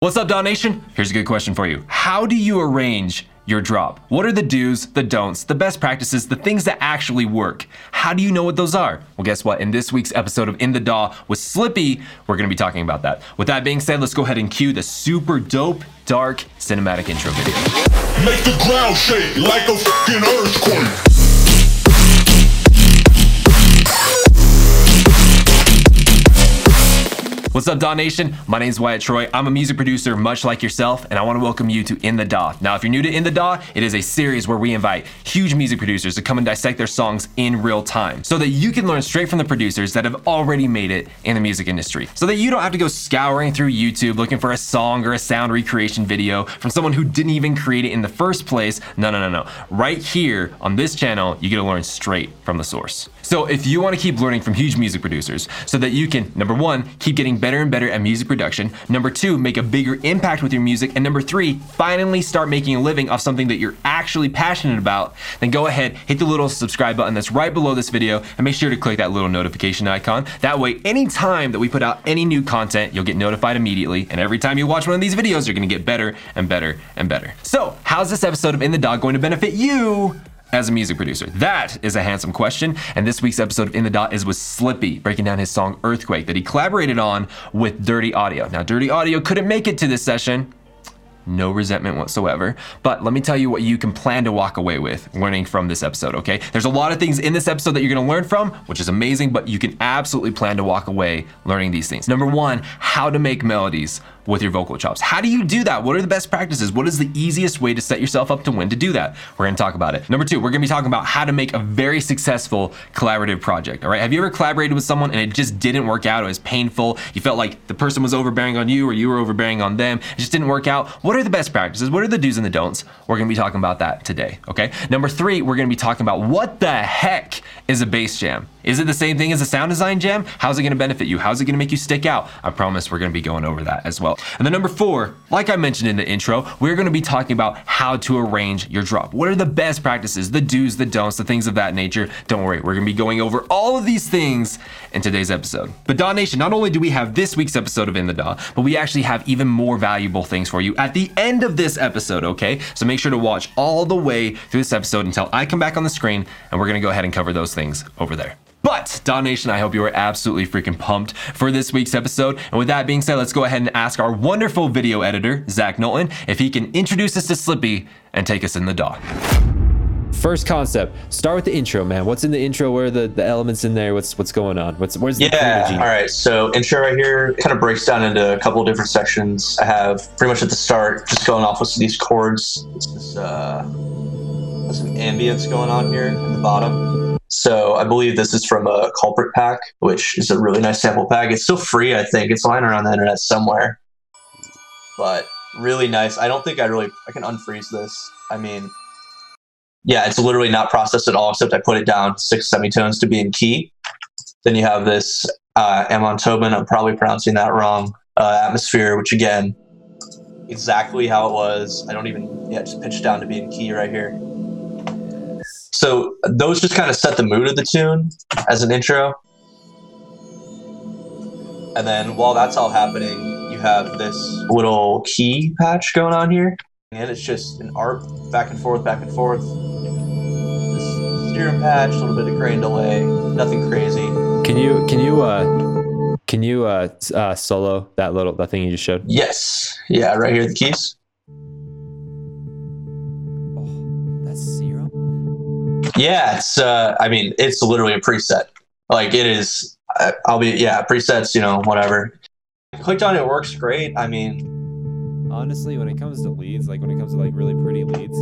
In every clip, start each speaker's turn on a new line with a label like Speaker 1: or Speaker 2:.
Speaker 1: What's up, Daw Nation? Here's a good question for you. How do you arrange your drop? What are the do's, the don'ts, the best practices, the things that actually work? How do you know what those are? Well, guess what? In this week's episode of In the Daw with Slippy, we're gonna be talking about that. With that being said, let's go ahead and cue the super dope, dark cinematic intro video.
Speaker 2: Make the ground shake like a fucking earthquake.
Speaker 1: What's up, Daw Nation? My name is Wyatt Troy. I'm a music producer, much like yourself, and I want to welcome you to In the Daw. Now, if you're new to In the Daw, it is a series where we invite huge music producers to come and dissect their songs in real time so that you can learn straight from the producers that have already made it in the music industry. So that you don't have to go scouring through YouTube looking for a song or a sound recreation video from someone who didn't even create it in the first place. No, no, no, no. Right here on this channel, you get to learn straight from the source. So if you want to keep learning from huge music producers so that you can, number one, keep getting better and better at music production, number two, make a bigger impact with your music, and number three, finally start making a living off something that you're actually passionate about, then go ahead, hit the little subscribe button that's right below this video, and make sure to click that little notification icon. That way, anytime that we put out any new content, you'll get notified immediately, and every time you watch one of these videos, you're gonna get better and better and better. So, how's this episode of In the Daw going to benefit you? As a music producer? That is a handsome question. And this week's episode of In the Daw is with Slippy, breaking down his song Earthquake that he collaborated on with Dirty Audio. Now, Dirty Audio couldn't make it to this session. No resentment whatsoever. But let me tell you what you can plan to walk away with learning from this episode, okay? There's a lot of things in this episode that you're gonna learn from, which is amazing, but you can absolutely plan to walk away learning these things. Number one, how to make melodies with your vocal chops. How do you do that? What are the best practices? What is the easiest way to set yourself up to win to do that? We're gonna talk about it. Number two, we're gonna be talking about how to make a very successful collaborative project. All right. Have you ever collaborated with someone and it just didn't work out? It was painful. You felt like the person was overbearing on you or you were overbearing on them. It just didn't work out. What are the best practices? What are the do's and the don'ts? We're gonna be talking about that today. Okay. Number three, we're gonna be talking about what the heck is a bass jam? Is it the same thing as a sound design jam? How's it gonna benefit you? How's it gonna make you stick out? I promise we're gonna be going over that as well. And then number four, like I mentioned in the intro, we're gonna be talking about how to arrange your drop. What are the best practices, the do's, the don'ts, the things of that nature? Don't worry, we're gonna be going over all of these things in today's episode. But Daw Nation, not only do we have this week's episode of In the Daw, but we actually have even more valuable things for you at the end of this episode, okay? So make sure to watch all the way through this episode until I come back on the screen and we're gonna go ahead and cover those things over there. But, Daw Nation, I hope you are absolutely freaking pumped for this week's episode. And with that being said, let's go ahead and ask our wonderful video editor, Zach Knowlton, if he can introduce us to Slippy and take us in the Daw. First concept. Start with the intro, man. What's in the intro? Where are the, the elements in there? What's what's going on? What's where's the
Speaker 3: Yeah.
Speaker 1: energy?
Speaker 3: All right. So intro right here kind of breaks down into a couple of different sections. I have pretty much at the start, just going off with these chords. It's this uh, there's some ambience going on here at the bottom. So I believe this is from a culprit pack, which is a really nice sample pack. It's still free, I think. It's lying around the internet somewhere. But really nice. I don't think I really I can unfreeze this. I mean, yeah, it's literally not processed at all, except I put it down six semitones to be in key. Then you have this uh, Amon Tobin, I'm probably pronouncing that wrong, uh, atmosphere, which again, exactly how it was. I don't even, yeah, just pitch down to be in key right here. So those just kind of set the mood of the tune as an intro. And then while that's all happening, you have this little key patch going on here. And it's just an arp back and forth, back and forth. This steering patch, a little bit of grain delay, nothing crazy.
Speaker 1: Can you can you uh can you uh, uh solo that little that thing you just showed?
Speaker 3: Yes. Yeah, right here, the keys. Yeah, it's. Uh, I mean, it's literally a preset. Like it is. I- I'll be. Yeah, presets. You know, whatever. Clicked on it, works great. I mean,
Speaker 1: Honestly, when it comes to leads, like when it comes to like really pretty leads,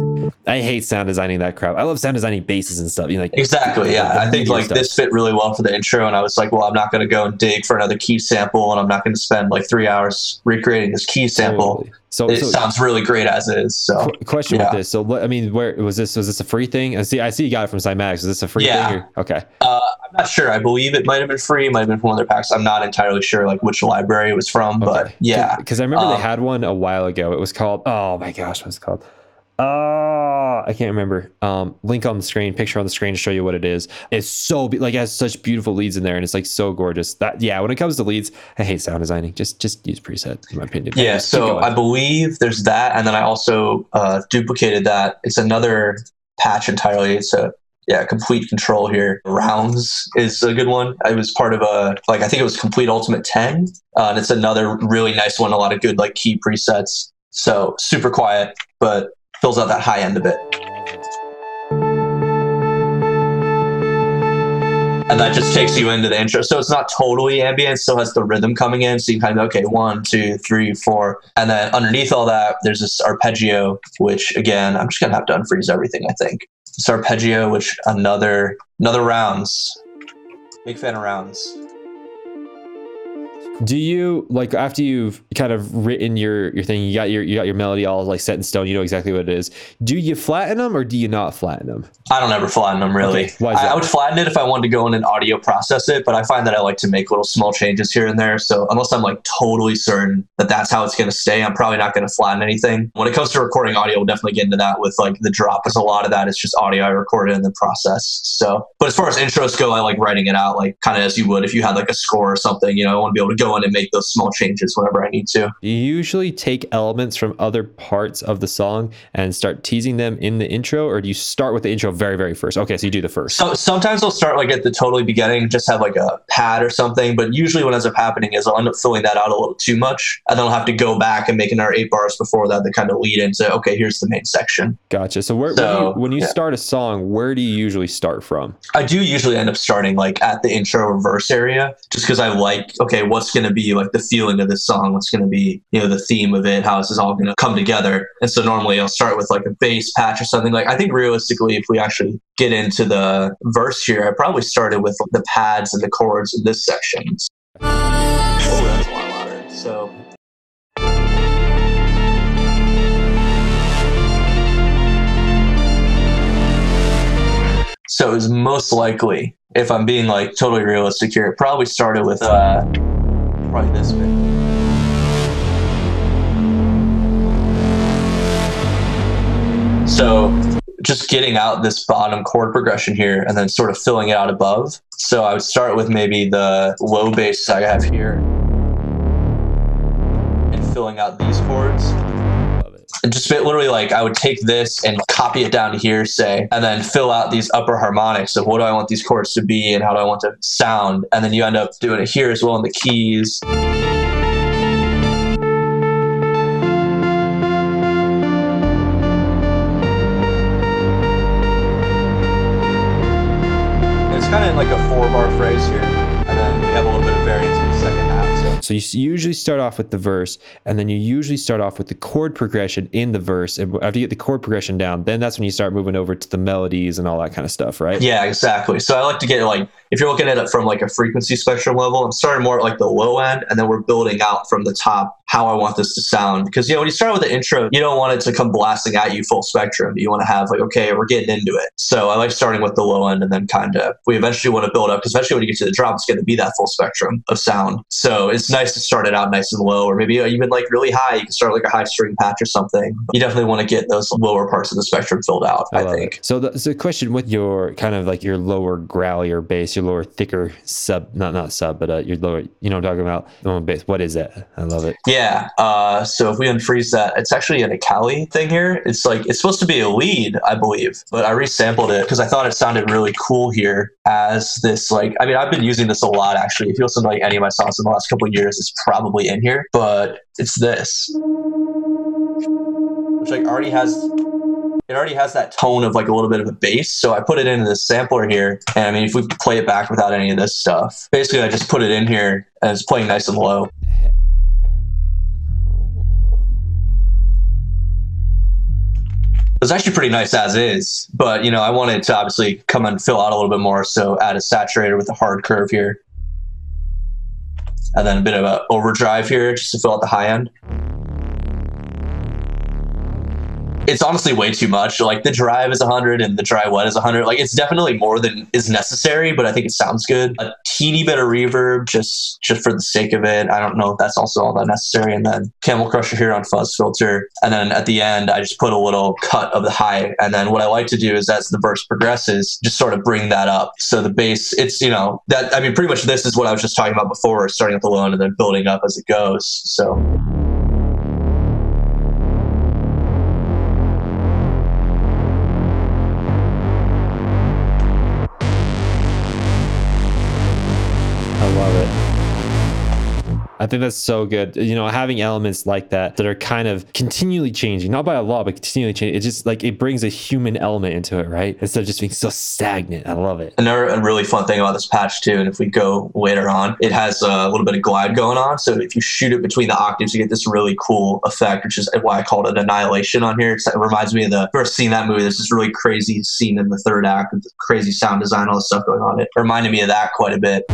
Speaker 1: I hate sound designing that crap. I love sound designing basses and stuff. You know, like
Speaker 3: exactly. Yeah,
Speaker 1: the
Speaker 3: I think like
Speaker 1: stuff.
Speaker 3: this fit really well for the intro, and I was like, well, I'm not going to go and dig for another key sample, and I'm not going to spend like three hours recreating this key sample.
Speaker 1: Totally. So,
Speaker 3: It
Speaker 1: so
Speaker 3: sounds really great as is. So
Speaker 1: qu- question
Speaker 3: yeah.
Speaker 1: with this. So, what, I mean, where was this? Was this a free thing? I see. I see you got it from Cymatics. Is this a free
Speaker 3: Yeah.
Speaker 1: thing? Or, okay.
Speaker 3: uh, I'm not sure. I believe it might have been free, might have been from one of their packs. I'm not entirely sure like which library it was from, but yeah.
Speaker 1: Because I remember
Speaker 3: Um,
Speaker 1: they had one a while ago. It was called. Oh my gosh, what's it called? Ah, I can't remember. Um, link on the screen, picture on the screen to show you what it is. It's so be- like it has such beautiful leads in there, and it's like so gorgeous. That yeah, when it comes to leads, I hate sound designing. Just just use preset, in my opinion.
Speaker 3: Yeah, so. I believe there's that, and then I also uh, duplicated that. It's another patch entirely. It's a yeah, Komplete Kontrol here. Rounds is a good one. It was part of a like I think it was Komplete Ultimate ten, uh, and it's another really nice one. A lot of good like key presets. So super quiet, but fills out that high end of it. And that just takes you into the intro. So it's not totally ambient, still has the rhythm coming in. So you kind of, okay, one, two, three, four. And then underneath all that, there's this arpeggio, which again, I'm just going to have to unfreeze everything, I think. This arpeggio, which another, another rounds. Big fan of rounds.
Speaker 1: Do you like after you've kind of written your your thing, you got your you got your melody all like set in stone, you know exactly what it is. Do you flatten them or do you not flatten them?
Speaker 3: I don't ever flatten them really.
Speaker 1: Okay, why
Speaker 3: I? I would flatten it if I wanted to go in and audio process it, but I find that I like to make little small changes here and there. So unless I'm like totally certain that that's how it's going to stay, I'm probably not going to flatten anything. When it comes to recording audio, we'll definitely get into that with like the drop, because a lot of that is just audio I recorded and then process. So, but as far as intros go, I like writing it out like kind of as you would if you had like a score or something. You know, I want to be able to go in and make those small changes whenever I need to.
Speaker 1: You usually take elements from other parts of the song and start teasing them in the intro, or do you start with the intro very, very first? Okay, so you do the first.
Speaker 3: So sometimes I'll start like at the totally beginning, just have like a pad or something. But usually what ends up happening is I'll end up filling that out a little too much, and then I'll have to go back and make another eight bars before that to kind of lead into okay, here's the main section.
Speaker 1: Gotcha. So where
Speaker 3: So,
Speaker 1: when you, when you
Speaker 3: yeah.
Speaker 1: start a song, where do you usually start from?
Speaker 3: I do usually end up starting like at the intro or verse area, just because I like okay, what's going to be like the feeling of this song, what's going to be you know the theme of it, how this is all going to come together. And so normally I'll start with like a bass patch or something. Like I think realistically, if we actually get into the verse here, I probably started with the pads and the chords in this section. Oh. So. So it was most likely, if I'm being like totally realistic here, it probably started with uh, probably this. So just getting out this bottom chord progression here and then sort of filling it out above. So I would start with maybe the low bass I have here and filling out these chords. Just literally like I would take this and copy it down here, say, and then fill out these upper harmonics of what do I want these chords to be and how do I want to sound. And then you end up doing it here as well in the keys. It's kind of like a four bar phrase here. So
Speaker 1: you usually start off with the verse, and then you usually start off with the chord progression in the verse. And after you get the chord progression down, then that's when you start moving over to the melodies and all that kind of stuff, right?
Speaker 3: Yeah, exactly. So I like to get like if you're looking at it from like a frequency spectrum level, I'm starting more at like the low end, and then we're building out from the top how I want this to sound. Because you know when you start with the intro, you don't want it to come blasting at you full spectrum. You want to have like okay, we're getting into it. So I like starting with the low end, and then kind of we eventually want to build up eventually when you get to the drop, it's going to be that full spectrum of sound. So it's nice to start it out nice and low, or maybe even like really high. You can start like a high string patch or something. You definitely want to get those lower parts of the spectrum filled out. I,
Speaker 1: love
Speaker 3: think.
Speaker 1: it. So the, so the question with your kind of like your lower growlier bass, your lower thicker sub, not not sub, but uh, your lower, you know I'm talking about, the one bass. What is that? I love it.
Speaker 3: Yeah. Uh, so if we unfreeze that, it's actually an Akali thing here. It's like it's supposed to be a lead, I believe, but I resampled it because I thought it sounded really cool here as this. Like, I mean, I've been using this a lot actually. If you listen to like any of my songs in the last couple of years, it's probably in here. But it's this, which like already has. It already has that tone of like a little bit of a bass, so I put it into the sampler here. And I mean, if we play it back without any of this stuff, basically I just put it in here and it's playing nice and low. It's actually pretty nice as is, but you know, I wanted to obviously come and fill out a little bit more, so add a saturator with a hard curve here, and then a bit of a overdrive here just to fill out the high end. It's honestly way too much. Like the drive is 100 and the dry wet is 100. Like it's definitely more than is necessary, but I think it sounds good. A teeny bit of reverb just just for the sake of it. I don't know if that's also all that necessary. And then Camel Crusher here on fuzz filter. And then at the end, I just put a little cut of the high. And then what I like to do is as the verse progresses, just sort of bring that up. So the bass, it's you know that I mean pretty much this is what I was just talking about before, starting at the low end and then building up as it goes. So
Speaker 1: I think that's so good. You know, having elements like that that are kind of continually changing, not by a law, but continually changing. It just like it brings a human element into it, right? Instead of just being so stagnant. I love it.
Speaker 3: Another really fun thing about this patch too, and if we go later on, it has a little bit of glide going on. So if you shoot it between the octaves, you get this really cool effect, which is why I called it annihilation on here. It's, it reminds me of the first scene that movie. There's this really crazy scene in the third act with the crazy sound design, all this stuff going on. It reminded me of that quite a bit.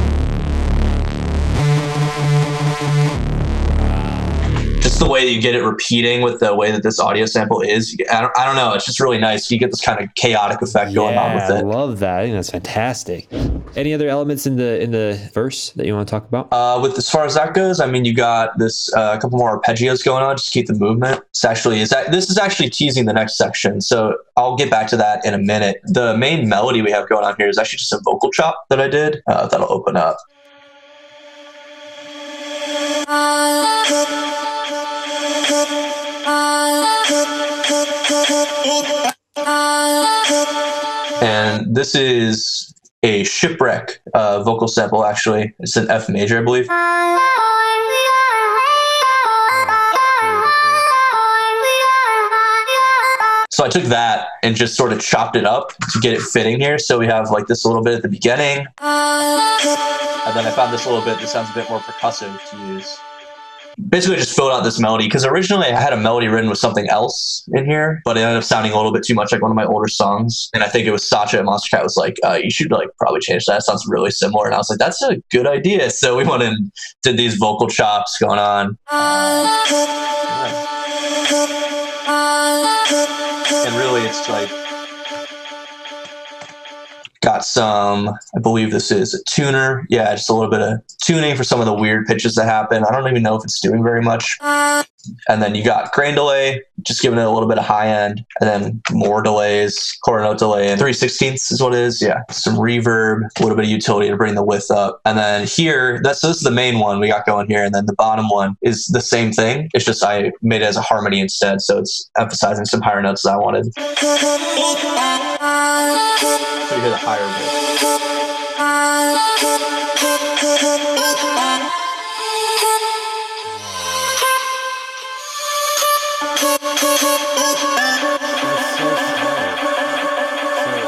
Speaker 3: The way that you get it repeating with the way that this audio sample is. I don't, I don't know. It's just really nice. You get this kind of chaotic effect going on with it.
Speaker 1: I love that. I think that's fantastic. Any other elements in the in the verse that you want to talk about?
Speaker 3: Uh, with as far as that goes, I mean, you got this uh, a couple more arpeggios going on just keep the movement. It's actually is that this is actually teasing the next section, so I'll get back to that in a minute. The main melody we have going on here is actually just a vocal chop that I did. Uh, that'll open up. And this is a shipwreck uh, vocal sample. Actually, it's an F major, I believe. So I took that and just sort of chopped it up to get it fitting here. So we have like this little bit at the beginning, and then I found this little bit that sounds a bit more percussive to use. Basically, just filled out this melody because originally I had a melody written with something else in here, but it ended up sounding a little bit too much like one of my older songs. And I think it was Sacha at Monstercat was like, uh, "You should like probably change that. It sounds really similar." And I was like, "That's a good idea." So we went and did these vocal chops going on. and really it's like got some i believe this is a tuner. Yeah just a little bit of tuning for some of the weird pitches that happen. I don't even know if it's doing very much. And then you got grain delay just giving it a little bit of high end. And then more delays quarter note delay and 3 16ths is what it is. Yeah some reverb a little bit of utility to bring the width up. And then here that's so this is the main one we got going here. And then the bottom one is the same thing. It's just i made it as a harmony instead. So it's emphasizing some higher notes that i wanted you hear the higher bit.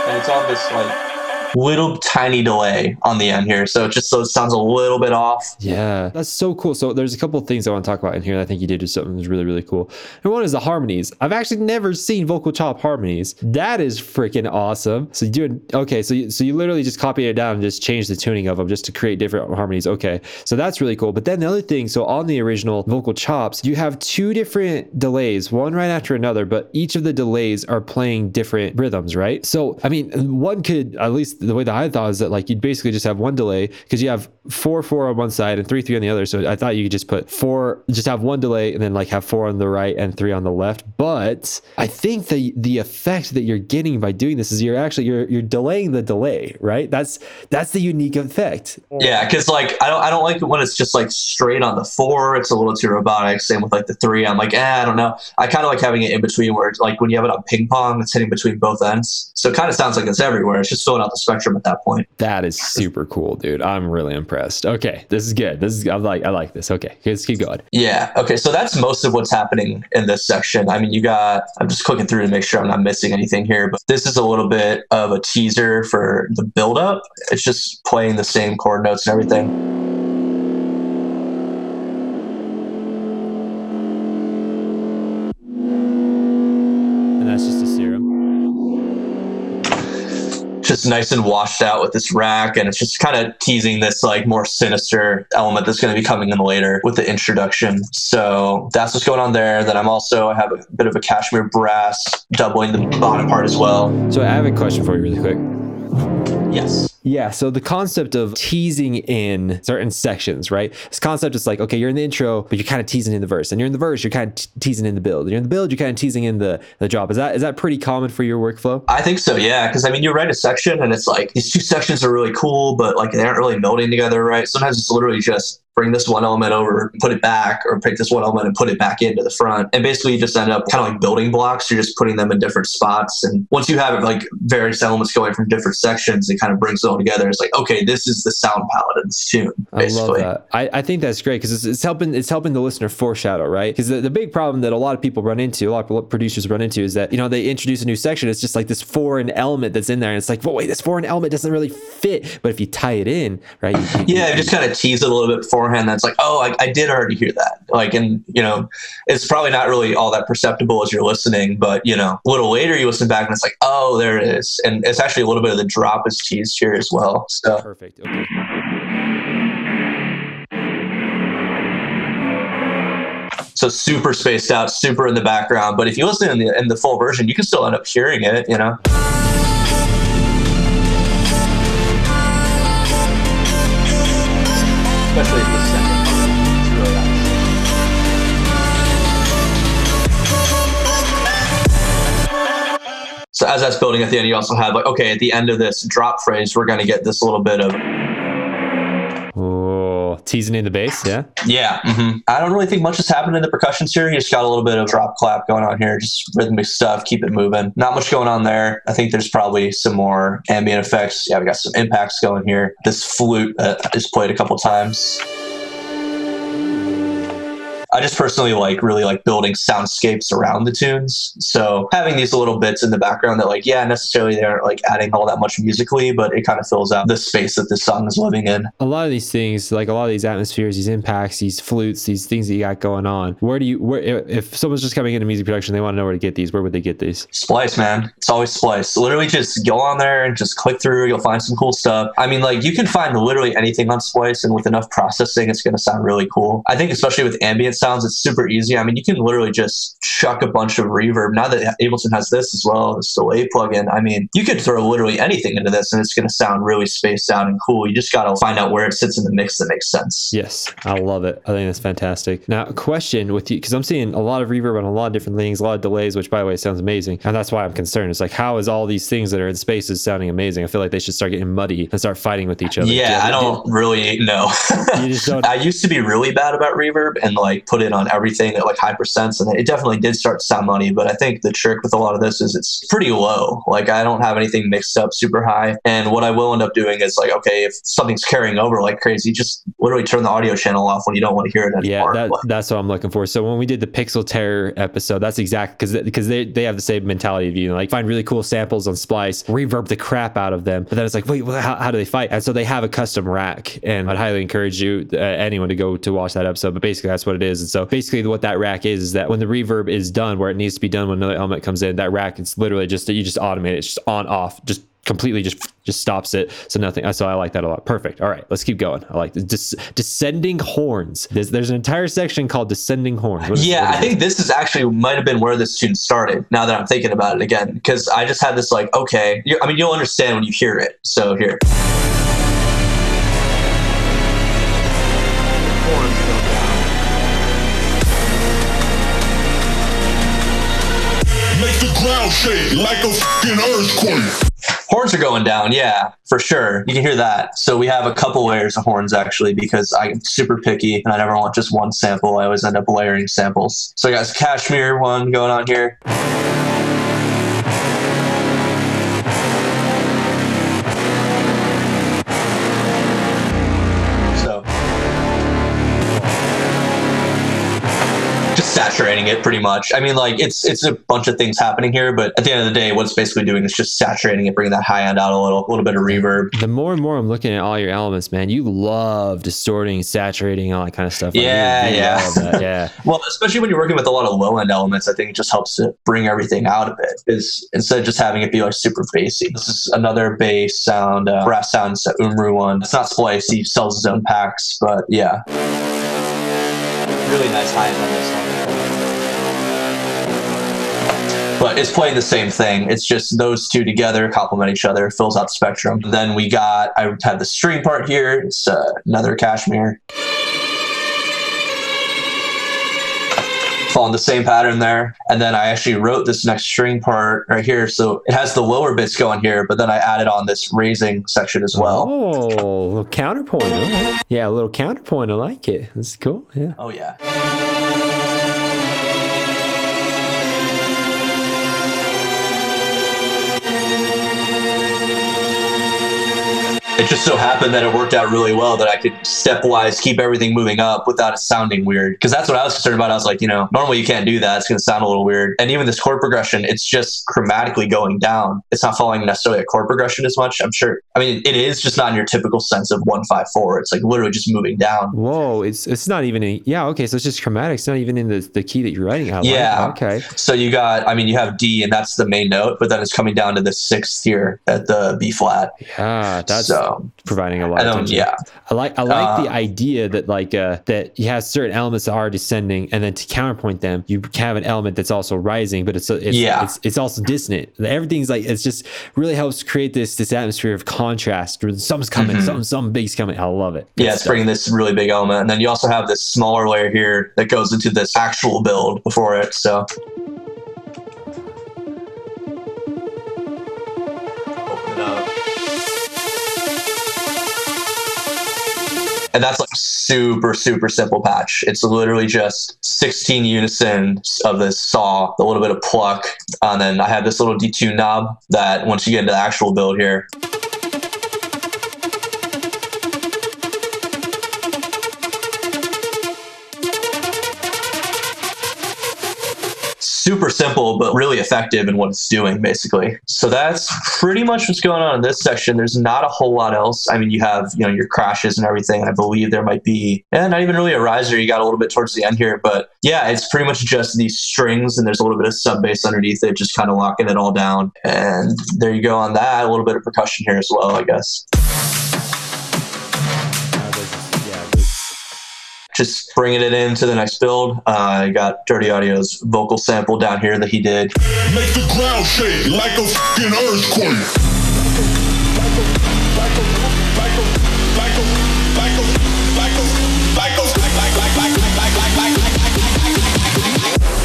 Speaker 3: And it's on this like little tiny delay on the end here so it just so it sounds a little bit off
Speaker 1: Yeah, that's so cool. So there's a couple of things I want to talk about in here. I think you did do something that's really, really cool. And one is the harmonies. I've actually never seen vocal chop harmonies. That is freaking awesome. So you do. Okay, so you, so you literally just copy it down and just change the tuning of them just to create different harmonies. Okay, so that's really cool. But then the other thing, so on the original vocal chops, you have two different delays, one right after another, but each of the delays are playing different rhythms, right? So I mean, one could at least the way that I thought is that like you'd basically just have one delay because you have four four on one side and three three on the other. So I thought you could just put four, just have one delay and then like have four on the right and three on the left. But I think the the effect that you're getting by doing this is you're actually you're you're delaying the delay, right? That's that's the unique effect.
Speaker 3: Yeah, because like I don't I don't like it when it's just like straight on the four. It's a little too robotic. Same with like the three. I'm like, eh, I don't know. I kind of like having it in between where it's like when you have it on ping pong, it's hitting between both ends. So it kind of sounds like it's everywhere. It's just filling out the spectrum at that point.
Speaker 1: That is super cool, dude. I'm really impressed. Okay, this is good. This is I like I like this. Okay, let's keep going.
Speaker 3: Yeah. Okay. So that's most of what's happening in this section. I mean, you got. I'm just clicking through to make sure I'm not missing anything here, but this is a little bit of a teaser for the build-up. It's just playing the same chord notes and everything.
Speaker 1: Just
Speaker 3: nice and washed out with this rack, and it's just kind of teasing this like more sinister element that's going to be coming in later with the introduction. So that's what's going on there. Then I'm also I have a bit of a cashmere brass doubling the bottom part as well.
Speaker 1: So I have a question for you really quick.
Speaker 3: Yes.
Speaker 1: Yeah, so the concept of teasing in certain sections, right? This concept is like, okay, you're in the intro, but you're kind of teasing in the verse, and you're in the verse, you're kind of t- teasing in the build. You're in the build, you're kind of teasing in the the drop. Is that is that pretty common for your workflow?
Speaker 3: I think so, yeah. Because I mean, you write a section and it's like these two sections are really cool, but like they aren't really melding together, right? Sometimes it's literally just bring this one element over, put it back, or take this one element and put it back into the front. And basically, you just end up kind of like building blocks. You're just putting them in different spots. And once you have like various elements going from different sections, it kind of brings it all together. It's like, okay, this is the sound palette of this tune, basically.
Speaker 1: I love that. I, I think that's great because it's, it's helping it's helping the listener foreshadow, right? Because the, the big problem that a lot of people run into, a lot of producers run into, is that you know they introduce a new section. It's just like this foreign element that's in there, and it's like, well, wait, this foreign element doesn't really fit. But if you tie it in, right? you- you-
Speaker 3: Yeah, just kind of tease it a little bit beforehand. That's like, oh, I, I did already hear that. Like, and you know, it's probably not really all that perceptible as you're listening, but you know, a little later you listen back and it's like, oh, there it is, and it's actually a little bit of the drop is teased here as well. So
Speaker 1: Perfect. Okay.
Speaker 3: so super spaced out, super in the background. But if you listen in the in the full version, you can still end up hearing it. You know. Especially. So as that's building at the end, you also have like, okay, at the end of this drop phrase, we're going to get this little bit of,
Speaker 1: Teasing in the bass, yeah.
Speaker 3: yeah. mhm. I don't really think much has happened in the percussions here. You just got a little bit of drop clap going on here, just rhythmic stuff, keep it moving. Not much going on there. I think there's probably some more ambient effects. Yeah, we got some impacts going here. This flute uh, is played a couple times. I just personally like really like building soundscapes around the tunes. So having these little bits in the background that like, yeah, necessarily they aren't like adding all that much musically, but it kind of fills out the space that this song is living in.
Speaker 1: A lot of these things, like a lot of these atmospheres, these impacts, these flutes, these things that you got going on. Where do you, where if someone's just coming into music production, they want to know where to get these. Where would they get these?
Speaker 3: Splice, man. It's always Splice. Literally just go on there and just click through. You'll find some cool stuff. I mean, like you can find literally anything on Splice, and with enough processing, it's going to sound really cool. I think, especially with ambient sounds, it's super easy. I mean, you can literally just chuck a bunch of reverb. Now that Ableton has this as well, this delay plugin, I mean, you could throw literally anything into this, and it's going to sound really spaced out and cool. You just got to find out where it sits in the mix that makes sense.
Speaker 1: Yes, I love it. I think that's fantastic. Now, a question with you, because I'm seeing a lot of reverb on a lot of different things, a lot of delays, which by the way sounds amazing. And that's why I'm concerned. It's like, how is all these things that are in spaces sounding amazing? I feel like they should start getting muddy and start fighting with each other.
Speaker 3: Yeah, I don't really know.
Speaker 1: You just don't-
Speaker 3: I used to be really bad about reverb and like put in on everything at like high percents, and it definitely did start to sound money But I think the trick with a lot of this is it's pretty low. Like I don't have anything mixed up super high, and what I will end up doing is like, okay, if something's carrying over like crazy, just literally turn the audio channel off when you don't want to hear it
Speaker 1: Yeah,
Speaker 3: anymore.
Speaker 1: that, that's what I'm looking for. So when we did the Pixel Terror episode, that's exactly because because they, they have the same mentality of you, know, like find really cool samples on Splice, reverb the crap out of them, but then it's like, wait, well, how, how do they fight? And so they have a custom rack, and I'd highly encourage you, uh, anyone, to go to watch that episode. But basically, that's what it is. And so basically, what that rack is is that when the reverb is done, where it needs to be done, when another element comes in, that rack it's literally just that you just automate it, it's just on off, just completely just just stops it. So nothing so i like that a lot. Perfect. All right let's keep going. I like this. Des- descending horns. There's, there's an entire section called descending horns. Is-
Speaker 3: yeah, I think this is actually might have been where this tune started. Now that I'm thinking about it again, because I just had this like, okay, I mean, you'll understand when you hear it. So here.
Speaker 2: Ground shake like a fucking earthquake.
Speaker 3: Horns are going down, yeah, for sure. You can hear that. So we have a couple layers of horns actually because I'm super picky and I never want just one sample. I always end up layering samples. So I got this cashmere one going on here. Saturating it pretty much. I mean, like it's it's a bunch of things happening here, but at the end of the day, what it's basically doing is just saturating it, bringing that high end out a little, a little bit of reverb.
Speaker 1: The more and more I'm looking at all your elements, man, you love distorting, saturating, all that kind of stuff. Like, you
Speaker 3: Yeah, yeah.
Speaker 1: Yeah.
Speaker 3: Well, especially when you're working with a lot of low end elements, I think it just helps to bring everything out a bit. Is instead of just having it be like super bassy. This is another bass sound, uh, brass sound. It's Umru one. It's not spliced. He sells his own packs, but yeah, really nice high end on this one. But it's playing the same thing. It's just those two together complement each other, fills out the spectrum. Then we got, I have the string part here. It's uh, another Cashmere. following the same pattern there. And then I actually wrote this next string part right here. So it has the lower bits going here, but then I added on this raising section as well.
Speaker 1: Oh, a little counterpoint. right. Yeah, a little counterpoint. I like it. That's cool. Yeah.
Speaker 3: Oh, yeah. It just so happened that it worked out really well that I could stepwise keep everything moving up without it sounding weird. Because that's what I was concerned about. I was like, you know, normally you can't do that. It's going to sound a little weird. And even this chord progression, it's just chromatically going down. It's not following necessarily a chord progression as much. I'm sure. I mean, it is just not in your typical sense of one five four. It's like literally just moving down.
Speaker 1: Whoa, it's it's not even in. Yeah, okay, so it's just chromatic. It's not even in the, the key that you're writing. Like.
Speaker 3: Yeah.
Speaker 1: Okay.
Speaker 3: So you got, I mean, you have D, and that's the main note, but then it's coming down to the sixth here at the B flat.
Speaker 1: Yeah, that's
Speaker 3: so,
Speaker 1: providing a lot of
Speaker 3: yeah,
Speaker 1: I like I like the
Speaker 3: Uh,
Speaker 1: idea that like uh that you have certain elements that are descending, and then to counterpoint them, you have an element that's also rising, but it's it's
Speaker 3: Yeah.
Speaker 1: it's, it's also dissonant. Everything's like it's just really helps create this this atmosphere of contrast. Where something's coming, something something big's coming. I love it. Good
Speaker 3: Mm-hmm. yeah, it's
Speaker 1: stuff.
Speaker 3: bringing this really big element, and then you also have this smaller layer here that goes into this actual build before it. So. And that's like super, super simple patch. It's literally just 16 unison of this saw, a little bit of pluck, and then I have this little detune knob that once you get into the actual build here, simple but really effective in what it's doing basically. So that's pretty much what's going on in this section. There's not a whole lot else. I mean you have you know your crashes and everything and i believe there might be yeah not even really a riser you got a little bit towards the end here but yeah it's pretty much just these strings and there's a little bit of sub bass underneath. It just kind of locking it all down. And there you go on that. A little bit of percussion here as well i guess just bringing it into the next build uh, i got dirty audio's vocal sample down here that he did
Speaker 2: Make the ground shake like a fucking earthquake.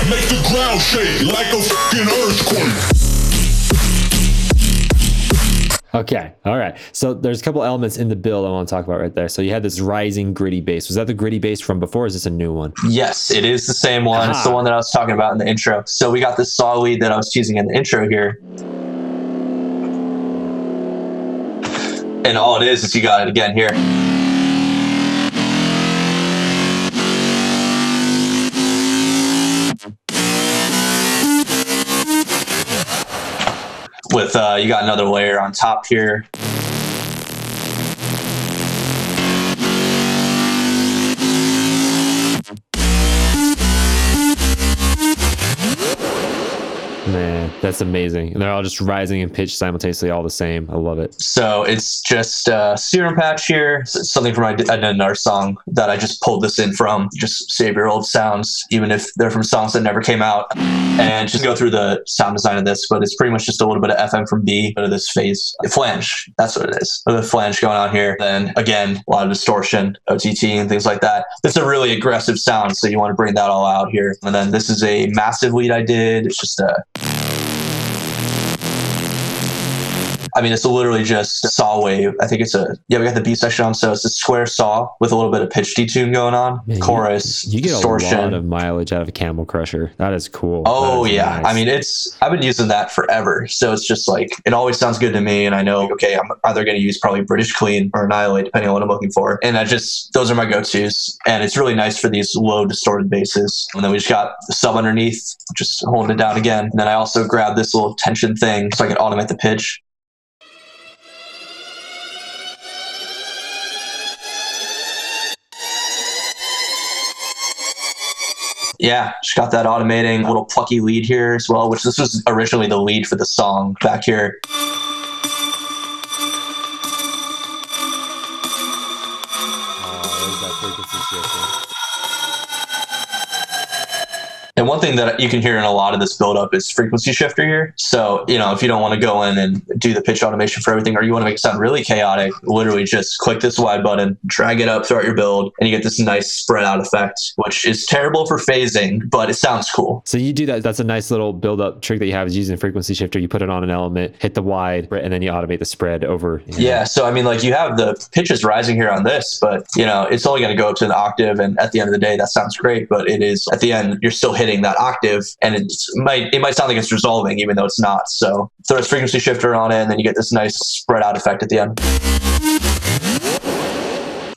Speaker 2: Make the ground shake like a fucking earthquake.
Speaker 1: Okay. All right. So there's a couple elements in the build I want to talk about right there. So you had this rising gritty bass. Was that the gritty bass from before? Or is this a new one?
Speaker 3: Yes, it is the same one. It's the
Speaker 1: ah.
Speaker 3: one that I was talking about in the intro. So we got this saw lead that I was using in the intro here. And all it is is you got it again here. With uh, you got another layer on top here.
Speaker 1: Man, that's amazing. And they're all just rising in pitch simultaneously, all the same. I love it.
Speaker 3: So it's just a serum patch here. S- something from another song that I just pulled this in from. Just save your old sounds, even if they're from songs that never came out, and just go through the sound design of this. But it's pretty much just a little bit of FM from B, bit of this phase flange. That's what it is. Bit flange going on here. Then again, a lot of distortion, OTT, and things like that. It's a really aggressive sound, so you want to bring that all out here. And then this is a massive lead I did. It's just a yeah. I mean, it's literally just a saw wave. I think it's a yeah. We got the B section on, so it's a square saw with a little bit of pitch detune going on,
Speaker 1: Man, you-
Speaker 3: chorus,
Speaker 1: You get
Speaker 3: distortion.
Speaker 1: a lot of mileage out of a Camel Crusher. That is cool.
Speaker 3: Oh
Speaker 1: is
Speaker 3: yeah,
Speaker 1: nice.
Speaker 3: I mean it's I've been using that forever, so it's just like it always sounds good to me, and I know okay I'm either going to use probably British Clean or Annihilate depending on what I'm looking for, and I just those are my go-to's, and it's really nice for these low distorted basses. And then we just got the sub underneath, just holding it down again. And then I also grabbed this little tension thing so I can automate the pitch. Yeah, just got that automating little plucky lead here as well, which this was originally the lead for the song back here. And one thing that you can hear in a lot of this buildup is frequency shifter here. So, you know, if you don't want to go in and do the pitch automation for everything, or you want to make it sound really chaotic, literally just click this wide button, drag it up throughout your build, and you get this nice spread out effect, which is terrible for phasing, but it sounds cool.
Speaker 1: So you do that. That's a nice little build up trick that you have is using frequency shifter. You put it on an element, hit the wide, and then you automate the spread over. you know.
Speaker 3: Yeah, so I mean, like you have the pitches rising here on this, but you know, it's only going to go up to an octave, and at the end of the day, that sounds great. But it is at the end, you're still hitting that octave, and it might it might sound like it's resolving, even though it's not. So throw this frequency shifter on it, and then you get this nice spread out effect at the end.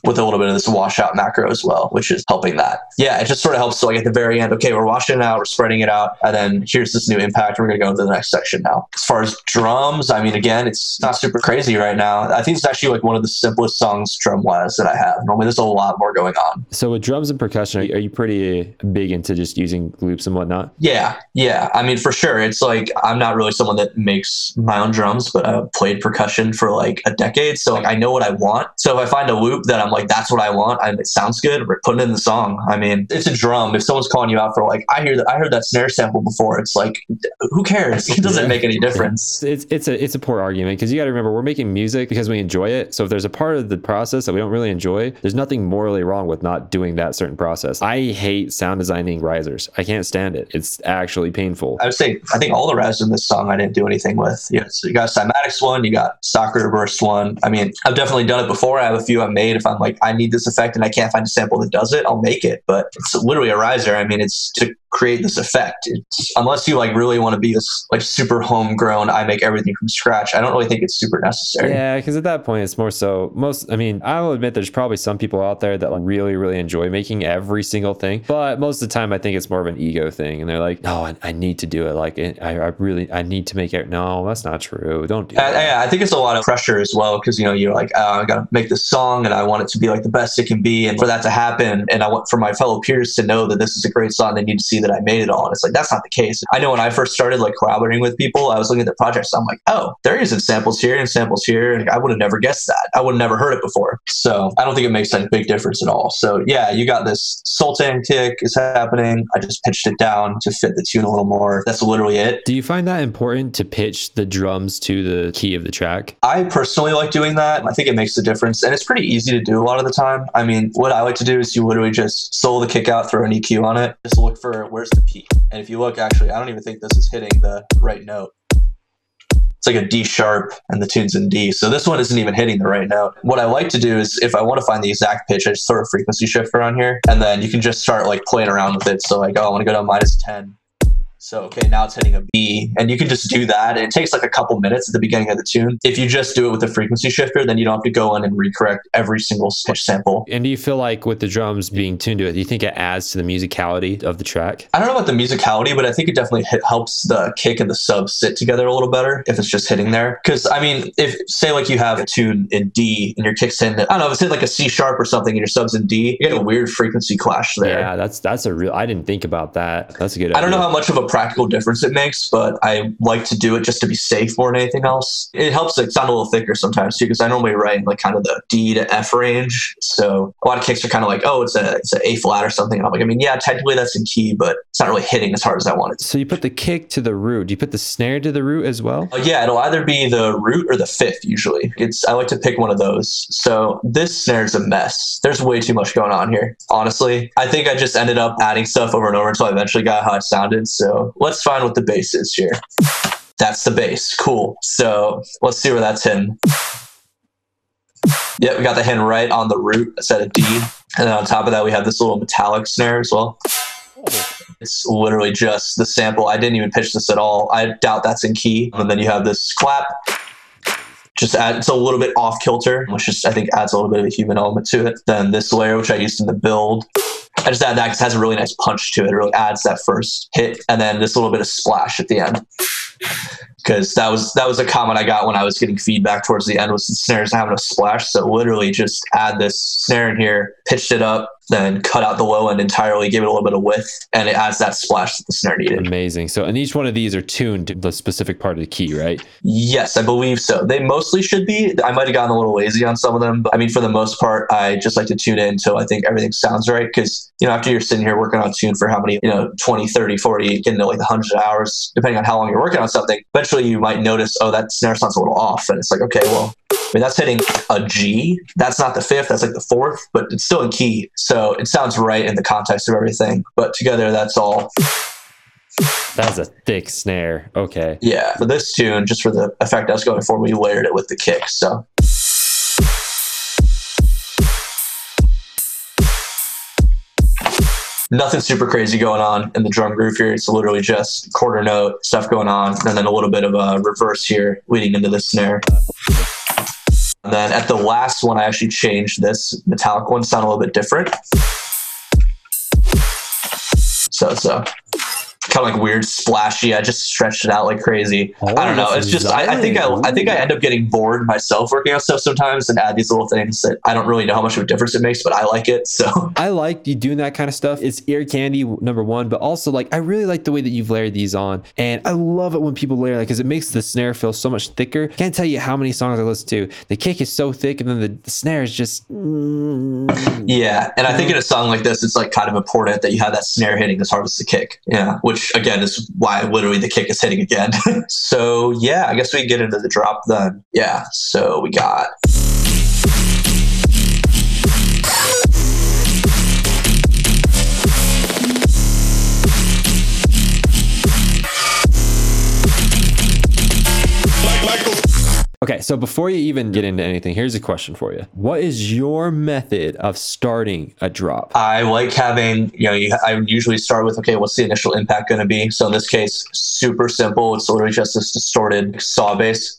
Speaker 3: With a little bit of this washout macro as well, which is helping that. Yeah, it just sort of helps. So like at the very end, okay, we're washing it out, we're spreading it out, and then here's this new impact. We're gonna go into the next section now. As far as drums, I mean, again, it's not super crazy right now. I think it's actually like one of the simplest songs drum wise that I have. Normally, there's a lot more going on.
Speaker 1: So with drums and percussion, are you, are you pretty big into just using loops and whatnot?
Speaker 3: Yeah, yeah. I mean, for sure. It's like I'm not really someone that makes my own drums, but I've played percussion for like a decade, so like I know what I want. So if I find a loop that I'm like, that's what I want, and it sounds good, we're putting it in the song. I mean, it's a drum. If someone's calling you out for like, I hear that, I heard that snare sample before. It's like, who cares? It doesn't
Speaker 1: Yeah.
Speaker 3: make any difference.
Speaker 1: It's it's a it's a poor argument because you got to remember we're making music because we enjoy it. So if there's a part of the process that we don't really enjoy, there's nothing morally wrong with not doing that certain process. I hate sound designing risers. I can't stand it. It's actually painful.
Speaker 3: I would say I think all the rest in this song I didn't do anything with. You, know, so you got a cymatics one, you got soccer burst one. I mean, I've definitely done it before. I have a few I've made. If I'm like, I need this effect and I can't find a sample that does it, I'll make it. But it's literally a riser. I mean, it's to create this effect. It's, unless you like really want to be this like super homegrown, I make everything from scratch. I don't really think it's super necessary.
Speaker 1: Yeah, because at that point it's more so most. I mean, I will admit there's probably some people out there that like really really enjoy making every single thing, but most of the time I think it's more of an ego thing, and they're like, no, I, I need to do it. Like I, I really I need to make it. No, that's not true. Don't do that.
Speaker 3: yeah, I think it's a lot of pressure as well because you know you're like, oh, I gotta make this song and I want it to be like the best it can be, and for that to happen, and I want for my fellow peers to know that this is a great song. They need to see that I made it all. And it's like that's not the case. I know when I first started like collaborating with people, I was looking at the projects. I'm like, oh, they're using samples here and samples here, and I would have never guessed that. I would have never heard it before. So I don't think it makes any big difference at all. So yeah, you got this Sultan kick is happening. I just pitched it down to fit the tune a little more. That's literally it.
Speaker 1: Do you find that important to pitch the drums to the key of the track?
Speaker 3: I personally like doing that. I think it makes a difference, and it's pretty easy to do a lot of the time. I mean, what I like to do is you literally just solo the kick out, throw an EQ on it, just look for where's the peak. And if you look, actually, I don't even think this is hitting the right note. It's like a D sharp, and the tune's in D. So this one isn't even hitting the right note. What I like to do is, if I want to find the exact pitch, I just throw a frequency shift around here, and then you can just start like playing around with it. So like, oh, I want to go to minus ten. So okay, now it's hitting a B, and you can just do that. It takes like a couple minutes at the beginning of the tune. If you just do it with a frequency shifter, then you don't have to go in and recorrect every single pitch sample.
Speaker 1: And do you feel like with the drums being tuned to it, do you think it adds to the musicality of the track?
Speaker 3: I don't know about the musicality, but I think it definitely hit, helps the kick and the sub sit together a little better if it's just hitting there. Because I mean, if say like you have a tune in D and your kick's in, I don't know, if it's in like a C sharp or something and your sub's in D, you get a weird frequency clash there.
Speaker 1: Yeah, that's that's a real. I didn't think about that. That's a good.
Speaker 3: I don't know how much of a practical difference it makes, but I like to do it just to be safe more than anything else. It helps it sound a little thicker sometimes too, because I normally write in like kind of the D to F range. So a lot of kicks are kind of like, oh, it's a it's a A flat or something. And I'm like, I mean, yeah, technically that's in key, but it's not really hitting as hard as I want it.
Speaker 1: So you put the kick to the root. Do you put the snare to the root as well?
Speaker 3: Uh, yeah, it'll either be the root or the fifth usually. It's I like to pick one of those. So this snare's a mess. There's way too much going on here. Honestly, I think I just ended up adding stuff over and over until I eventually got how it sounded. So let's find what the bass is here. That's the bass. Cool. So let's see where that's hitting. Yeah, we got the hand right on the root a set of D. And then on top of that, we have this little metallic snare as well. It's literally just the sample. I didn't even pitch this at all. I doubt that's in key. And then you have this clap. Just add, it's a little bit off kilter, which just I think adds a little bit of a human element to it. Then this layer, which I used in the build, I just add that because it has a really nice punch to it. It really adds that first hit, and then this little bit of splash at the end. Because that was that was a comment I got when I was getting feedback towards the end was the snares having a splash. So literally just add this snare in here, pitched it up, then cut out the low end entirely, give it a little bit of width, and it adds that splash that the snare needed.
Speaker 1: Amazing. So, and each one of these are tuned to the specific part of the key, right?
Speaker 3: Yes, I believe so. They mostly should be. I might have gotten a little lazy on some of them, but I mean, for the most part, I just like to tune in until I think everything sounds right. Because, you know, after you're sitting here working on tune for how many, you know, 20, 30, 40, getting to like the hundreds of hours, depending on how long you're working on something, eventually you might notice, oh, that snare sounds a little off. And it's like, okay, well, I mean, that's hitting a G. That's not the fifth. That's like the fourth, but it's still in key. So it sounds right in the context of everything. But together, that's all.
Speaker 1: That's a thick snare. Okay.
Speaker 3: Yeah. For this tune, just for the effect I was going for, we layered it with the kick. So nothing super crazy going on in the drum groove here. It's literally just quarter note stuff going on, and then a little bit of a reverse here leading into the snare. And then at the last one, I actually changed this metallic one sound a little bit different. So a kind of like weird splashy. I just stretched it out like crazy.
Speaker 1: Oh,
Speaker 3: I don't know. It's just I, I think I, I think I end up getting bored myself working on stuff sometimes and add these little things that I don't really know how much of a difference it makes, but I like it. So
Speaker 1: I like you doing that kind of stuff. It's ear candy, number one, but also like I really like the way that you've layered these on, and I love it when people layer that because it makes the snare feel so much thicker. Can't tell you how many songs I listen to. The kick is so thick, and then the, the snare is just. mm,
Speaker 3: yeah, and I think in a song like this, it's like kind of important that you have that snare hitting as hard as the kick. Yeah, which again is why literally the kick is hitting again. so yeah, I guess we get into the drop then. Yeah, so we got.
Speaker 1: Okay, so before you even get into anything, here's a question for you. What is your method of starting a drop?
Speaker 3: I like having, you know, I usually start with, okay, what's the initial impact going to be? So in this case, super simple. It's literally just this distorted saw bass.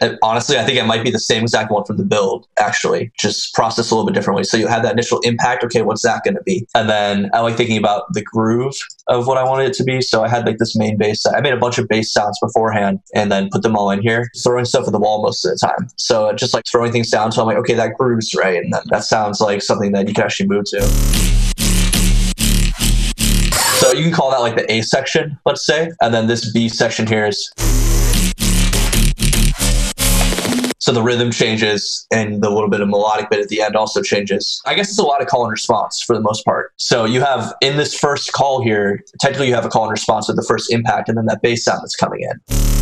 Speaker 3: And honestly, I think it might be the same exact one from the build, actually, just processed a little bit differently. So you have that initial impact. Okay, what's that going to be? And then I like thinking about the groove of what I wanted it to be. So I had like this main bass. I made a bunch of bass sounds beforehand and then put them all in here, throwing stuff at the wall most of the time. So just like throwing things down. So I'm like, okay, that grooves right. And then that sounds like something that you can actually move to. So you can call that like the A section, let's say. And then this B section here is. So the rhythm changes and the little bit of melodic bit at the end also changes. I guess it's a lot of call and response for the most part. So you have in this first call here, technically you have a call and response with the first impact and then that bass sound that's coming in.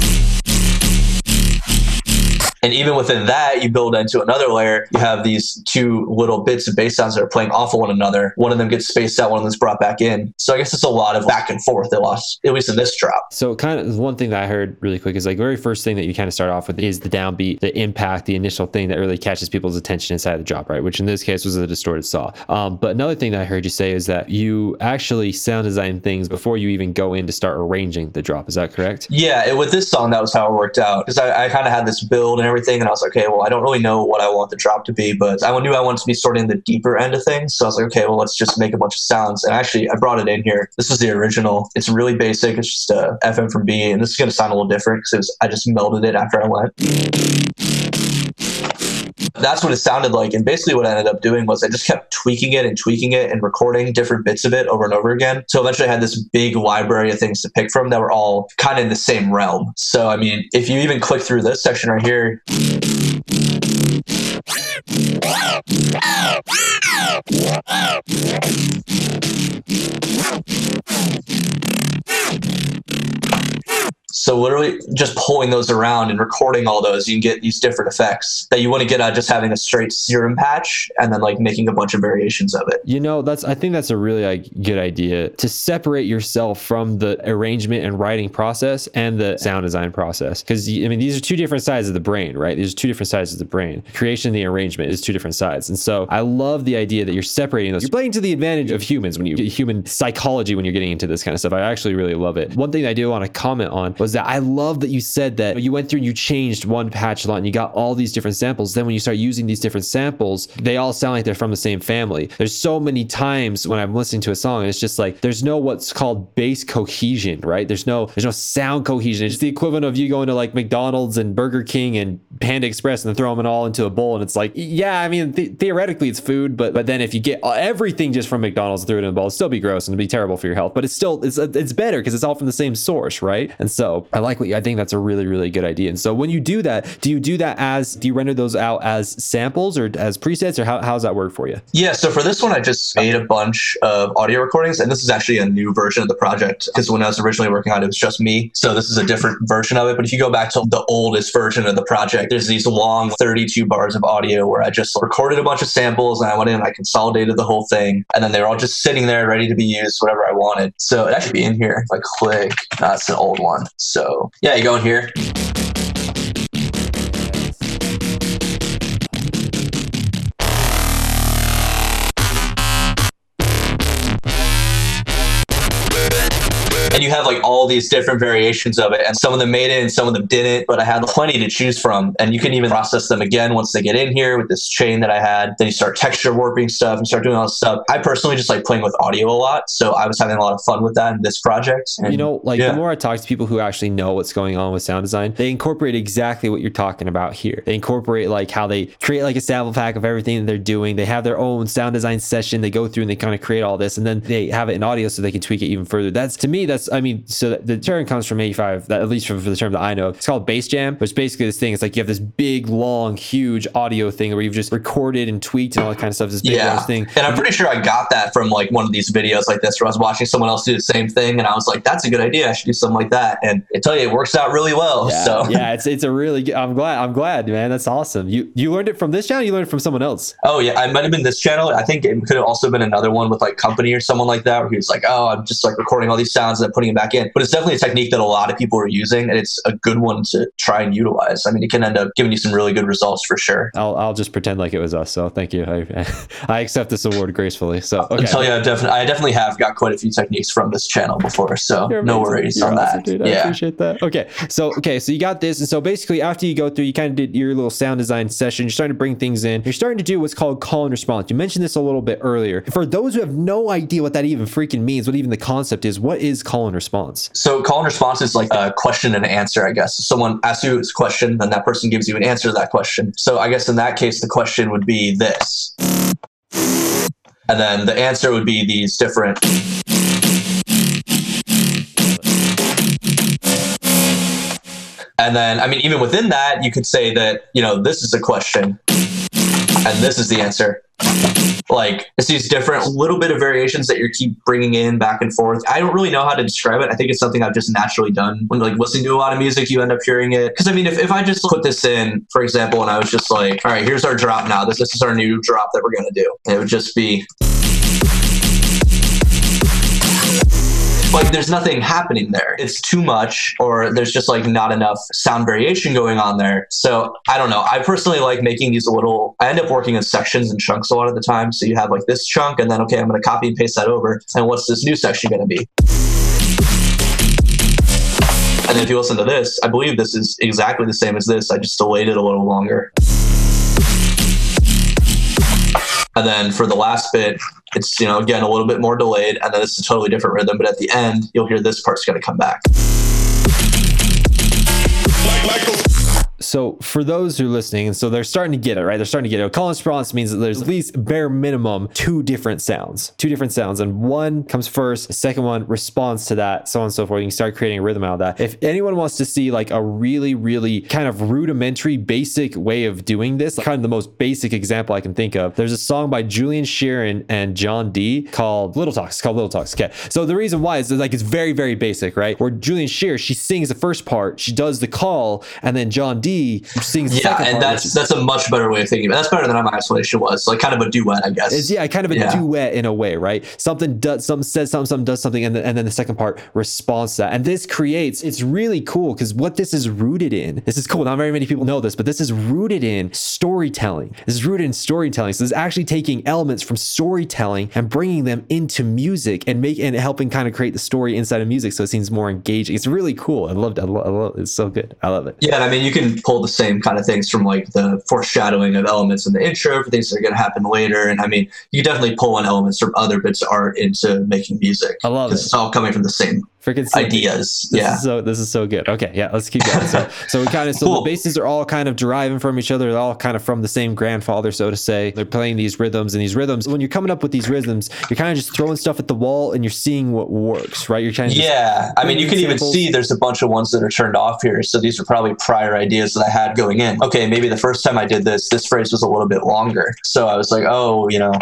Speaker 3: And even within that, you build into another layer. You have these two little bits of bass sounds that are playing off of one another. One of them gets spaced out, one of them's brought back in. So I guess it's a lot of back and forth, at least, at least in this drop.
Speaker 1: So, kind of one thing that I heard really quick is like the very first thing that you kind of start off with is the downbeat, the impact, the initial thing that really catches people's attention inside the drop, right? Which in this case was a distorted saw. Um, but another thing that I heard you say is that you actually sound design things before you even go in to start arranging the drop. Is that correct?
Speaker 3: Yeah, it, with this song, that was how it worked out. Because I, I kind of had this build and everything, and I was like, okay, well, I don't really know what I want the drop to be, but I knew I wanted to be sort of in the deeper end of things. So I was like, okay, well, let's just make a bunch of sounds. And actually, I brought it in here. This is the original. It's really basic. It's just a FM from B, and this is to sound a little different because I just melded it after I went. That's what it sounded like. And basically, what I ended up doing was I just kept tweaking it and tweaking it and recording different bits of it over and over again. So eventually, I had this big library of things to pick from that were all kind of in the same realm. So, I mean, if you even click through this section right here, So literally just pulling those around and recording all those, you can get these different effects that you wouldn't get out just having a straight serum patch and then like making a bunch of variations of it.
Speaker 1: You know, that's I think that's a really like good idea to separate yourself from the arrangement and writing process and the sound design process. Because I mean, these are two different sides of the brain, right? These are two different sides of the brain. Creation and the arrangement is two different sides. And so I love the idea that you're separating those. You're playing to the advantage of humans when you human psychology when you're getting into this kind of stuff. I actually really love it. One thing I do want to comment on was that I love that you said that you went through and you changed one patch a lot and you got all these different samples. Then when you start using these different samples, they all sound like they're from the same family. There's so many times when I'm listening to a song and it's just like there's no what's called bass cohesion, right? There's no there's no sound cohesion. It's the equivalent of you going to like McDonald's and Burger King and Panda Express and throw them all into a bowl and it's like yeah, I mean th- theoretically it's food, but but then if you get everything just from McDonald's and threw it in a bowl, it'd still be gross and it'd be terrible for your health. But it's still it's it's better because it's all from the same source, right? And so I like what you, I think that's a really really good idea. And so when you do that, do you do that as do you render those out as samples or as presets or how, how does that work for you?
Speaker 3: Yeah, so for this one, I just made a bunch of audio recordings, and this is actually a new version of the project because when I was originally working on it, it was just me. So this is a different version of it. But if you go back to the oldest version of the project, there's these long 32 bars of audio where I just recorded a bunch of samples and I went in and I consolidated the whole thing, and then they were all just sitting there ready to be used whatever I wanted. So it actually be in here if I click. That's an old one. So yeah, you go in here. And you have like all these different variations of it and some of them made it and some of them didn't but i had plenty to choose from and you can even process them again once they get in here with this chain that i had. Then you start texture warping stuff and start doing all this stuff. I personally just like playing with audio a lot so i was having a lot of fun with that in this project and,
Speaker 1: you know like
Speaker 3: yeah.
Speaker 1: the more i talk to people who actually know what's going on with sound design they incorporate exactly what you're talking about here. They incorporate like how they create like a sample pack of everything that they're doing. They have their own sound design session they go through and they kind of create all this and then they have it in audio so they can tweak it even further. That's to me that's I mean, so the term comes from 85, that at least for, for the term that I know. It's called bass jam, which basically this thing. It's like you have this big, long, huge audio thing where you've just recorded and tweaked and all that kind of stuff. This big
Speaker 3: yeah.
Speaker 1: thing.
Speaker 3: And I'm pretty sure I got that from like one of these videos like this where I was watching someone else do the same thing and I was like, that's a good idea. I should do something like that. And I tell you, it works out really well.
Speaker 1: Yeah,
Speaker 3: so
Speaker 1: yeah, it's it's a really good, I'm glad I'm glad, man. That's awesome. You you learned it from this channel, you learned it from someone else.
Speaker 3: Oh yeah, I might have been this channel. I think it could have also been another one with like Kompany or someone like that where he was like, oh, I'm just like recording all these sounds and putting them back in. But it's definitely a technique that a lot of people are using, and it's a good one to try and utilize. I mean, it can end up giving you some really good results for sure.
Speaker 1: I'll, I'll just pretend like it was us. So thank you. I, I accept this award gracefully. So okay.
Speaker 3: I'll tell you, I definitely, I definitely have got quite a few techniques from this channel before. So
Speaker 1: You're
Speaker 3: no
Speaker 1: amazing.
Speaker 3: worries
Speaker 1: You're
Speaker 3: on
Speaker 1: awesome,
Speaker 3: that.
Speaker 1: dude. I
Speaker 3: yeah.
Speaker 1: appreciate that. Okay. So okay, so you got this. And so basically after you go through, you kind of did your little sound design session, you're starting to bring things in. You're starting to do what's called call and response. You mentioned this a little bit earlier. For those who have no idea what that even freaking means, what even the concept is, what is call and response?
Speaker 3: So call and response is like a question and answer, I guess. Someone asks you a question, then that person gives you an answer to that question. So I guess in that case, the question would be this. And then the answer would be these different. And then, I mean, even within that, you could say that, you know, this is a question and this is the answer. Like it's these different little bit of variations that you keep bringing in back and forth. I don't really know how to describe it. I think it's something i've just naturally done. When like listening to a lot of music you end up hearing it. Because i mean if, if i just put this in for example and i was just like all right here's our drop now. This, this is our new drop that we're going to do. It would just be like there's nothing happening there. It's too much, or there's just like not enough sound variation going on there. So I don't know. I personally like making these a little. I end up working in sections and chunks a lot of the time. So you have like this chunk, and then okay, I'm going to copy and paste that over. And what's this new section going to be? And if you listen to this, I believe this is exactly the same as this. I just delayed it a little longer. And then for the last bit, it's, you know, again, a little bit more delayed. And then it's a totally different rhythm. But at the end, you'll hear this part's going to come back.
Speaker 2: A
Speaker 1: So for those who are listening, so they're starting to get it, right? They're starting to get it. Call and response means that there's at least bare minimum two different sounds, two different sounds, and one comes first, second one responds to that, so on and so forth. You can start creating a rhythm out of that. If anyone wants to see like a really, really kind of rudimentary, basic way of doing this, kind of the most basic example I can think of, there's a song by Julian Sheeran and John D called Little Talks. It's called Little Talks. Okay. So the reason why is like it's very, very basic, right? Where Julian Shearer, she sings the first part, she does the call, and then John D the
Speaker 3: Yeah, and that's
Speaker 1: which
Speaker 3: that's a much better way of thinking. That's better than my isolation was. Like kind of a duet, I guess.
Speaker 1: It's yeah, kind of a
Speaker 3: Yeah.
Speaker 1: duet in a way, right? Something does something says something, something does something, and then, and then the second part responds to that. And this creates it's really cool because what this is rooted in. This is cool. Not very many people know this, but this is rooted in storytelling. This is rooted in storytelling. So this is actually taking elements from storytelling and bringing them into music and make and helping kind of create the story inside of music so it seems more engaging. It's really cool. I loved it. I love, I love It's so good. I love it.
Speaker 3: Yeah, I mean, you can pull the same kind of things from like the foreshadowing of elements in the intro for things that are going to happen later. And I mean, you definitely pull on elements from other bits of art into making music.
Speaker 1: I love it.
Speaker 3: It's all coming from the same
Speaker 1: Freaking sick.
Speaker 3: ideas.
Speaker 1: This
Speaker 3: yeah.
Speaker 1: is so this is so good. Okay, yeah, let's keep going. So so we kind of so
Speaker 3: Cool.
Speaker 1: the bases are all kind of deriving from each other. They're all kind of from the same grandfather, so to say. They're playing these rhythms and these rhythms. When you're coming up with these rhythms, you're kind of just throwing stuff at the wall and you're seeing what works, right? You're trying to
Speaker 3: Yeah, I mean, you can even see there's a bunch of ones that are turned off here. So these are probably prior ideas that I had going in. Okay, maybe the first time I did this, this phrase was a little bit longer. So I was like, oh, you know.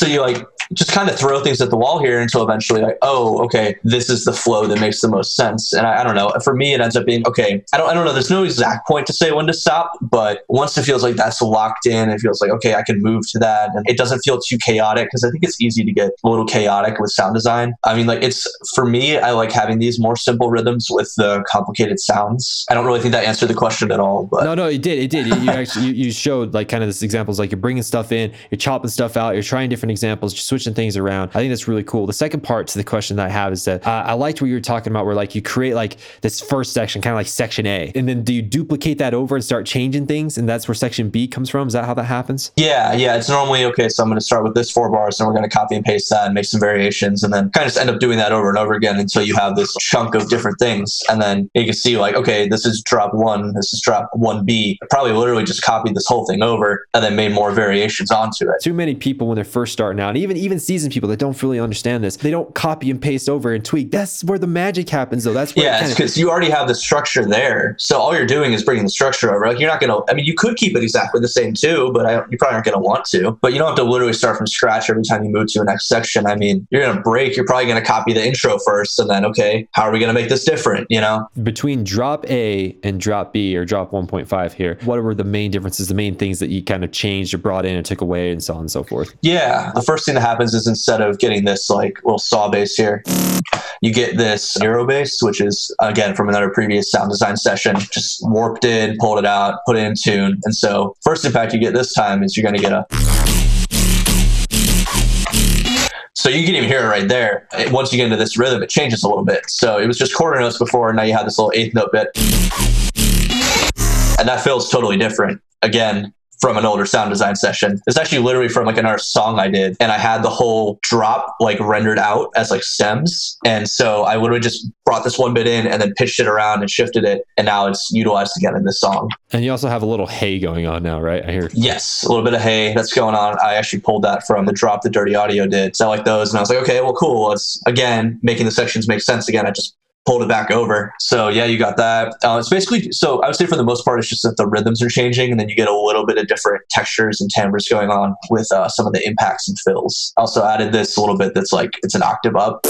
Speaker 3: So you like just kind of throw things at the wall here until eventually like oh okay this is the flow that makes the most sense and I, I don't know for me it ends up being okay I don't I don't know there's no exact point to say when to stop but once it feels like that's locked in it feels like okay I can move to that and it doesn't feel too chaotic because I think it's easy to get a little chaotic with sound design I mean like it's for me I like having these more simple rhythms with the complicated sounds I don't really think that answered the question at all but
Speaker 1: No, no, it did. It did. You, actually you, you showed like kind of this examples like you're bringing stuff in, you're chopping stuff out, you're trying different examples, you're switching things around. I think that's really cool. The second part to the question that I have is that uh, I liked what you were talking about, where like you create like this first section, kind of like section A, and then do you duplicate that over and start changing things, and that's where section B comes from? Is that how that happens?
Speaker 3: Yeah, yeah. It's normally okay. So I'm going to start with this four bars, and we're going to copy and paste that and make some variations, and then kind of just end up doing that over and over again until you have this chunk of different things. And then you can see like, okay, this is drop one, this is drop one B. probably literally just copied this whole thing over and then made more variations onto it.
Speaker 1: Too many people when they're first starting out, and even even seasoned people that don't really understand this, they don't copy and paste over and tweak. That's where the magic happens, though. That's where
Speaker 3: Yeah, because you already have the structure there. So all you're doing is bringing the structure over. Like you're not going to, I mean, you could keep it exactly the same too, but I, you probably aren't going to want to. But you don't have to literally start from scratch every time you move to a next section. I mean, you're going to break. You're probably going to copy the intro first and then, okay, how are we going to make this different? You know?
Speaker 1: between drop A and drop B or drop 1.5 here, what were the main differences, the main things that you kind of changed or brought in and took away and so on and so forth?
Speaker 3: Yeah. The first thing that happens is instead of getting this like little saw bass here, you get this Euro bass, which is again from another previous sound design session, just warped in, pulled it out, put it in tune. And so first impact you get this time is you're gonna get a so you can even hear it right there. It- once you get into this rhythm, it changes a little bit. So it was just quarter notes before, and now you have this little eighth note bit. And that feels totally different. Again, from an older sound design session. It's actually literally from like another song I did, and I had the whole drop like rendered out as like stems. And so I literally just brought this one bit in and then pitched it around and shifted it, and now it's utilized again in this song.
Speaker 1: And you also have a little hay going on now, right? I hear.
Speaker 3: Yes, a little bit of hay that's going on. I actually pulled that from the drop the Dirty Audio did. So I like those, and I was like, okay, well, cool. It's again making the sections make sense again. I just pulled it back over. So yeah, you got that. Uh, it's basically so I would say for the most part, it's just that the rhythms are changing, and then you get a little bit of different textures and timbres going on with uh, some of the impacts and fills. Also added this a little bit that's like it's an octave up.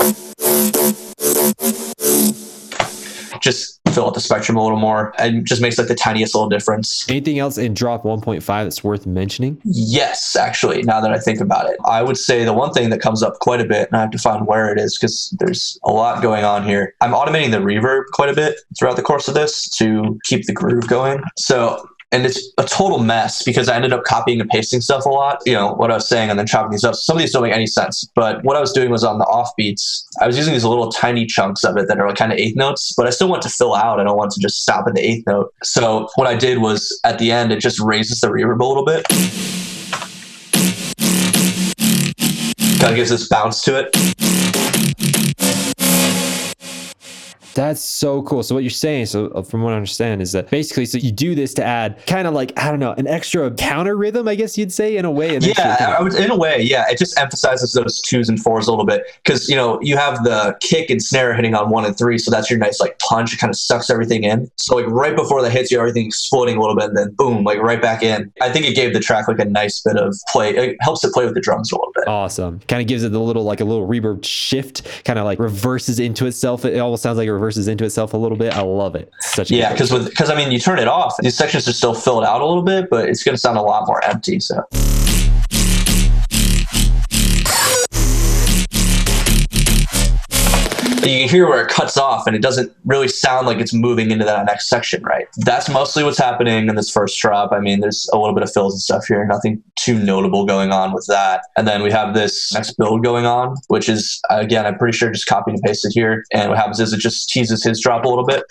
Speaker 3: Just fill out the spectrum a little more and just makes like the tiniest little difference.
Speaker 1: Anything else in drop 1.5 that's worth mentioning?
Speaker 3: Yes, actually, now that I think about it, I would say the one thing that comes up quite a bit, and I have to find where it is because there's a lot going on here. I'm automating the reverb quite a bit throughout the course of this to keep the groove going. So, and it's a total mess because I ended up copying and pasting stuff a lot, you know, what I was saying, and then chopping these up. Some of these don't make any sense, but what I was doing was on the offbeats, I was using these little tiny chunks of it that are like kind of eighth notes, but I still want to fill out. I don't want to just stop at the eighth note. So, what I did was at the end, it just raises the reverb a little bit. kind of gives this bounce to it.
Speaker 1: That's so cool. So what you're saying, so uh, from what I understand, is that basically, so you do this to add kind of like I don't know, an extra counter rhythm, I guess you'd say, in a way.
Speaker 3: Yeah, I would, in a way, yeah. It just emphasizes those twos and fours a little bit because you know you have the kick and snare hitting on one and three, so that's your nice like punch. It kind of sucks everything in. So like right before that hits you, everything exploding a little bit, and then boom, like right back in. I think it gave the track like a nice bit of play. It helps it play with the drums a little bit.
Speaker 1: Awesome. Kind of gives it a little like a little reverb shift, kind of like reverses into itself. It almost sounds like it into itself a little bit. I love it. It's such
Speaker 3: Yeah, because because I mean you turn it off, these sections are still filled out a little bit, but it's going to sound a lot more empty. So. You can hear where it cuts off, and it doesn't really sound like it's moving into that next section, right? That's mostly what's happening in this first drop. I mean, there's a little bit of fills and stuff here, nothing too notable going on with that. And then we have this next build going on, which is again, I'm pretty sure just copy and paste it here. And what happens is it just teases his drop a little bit.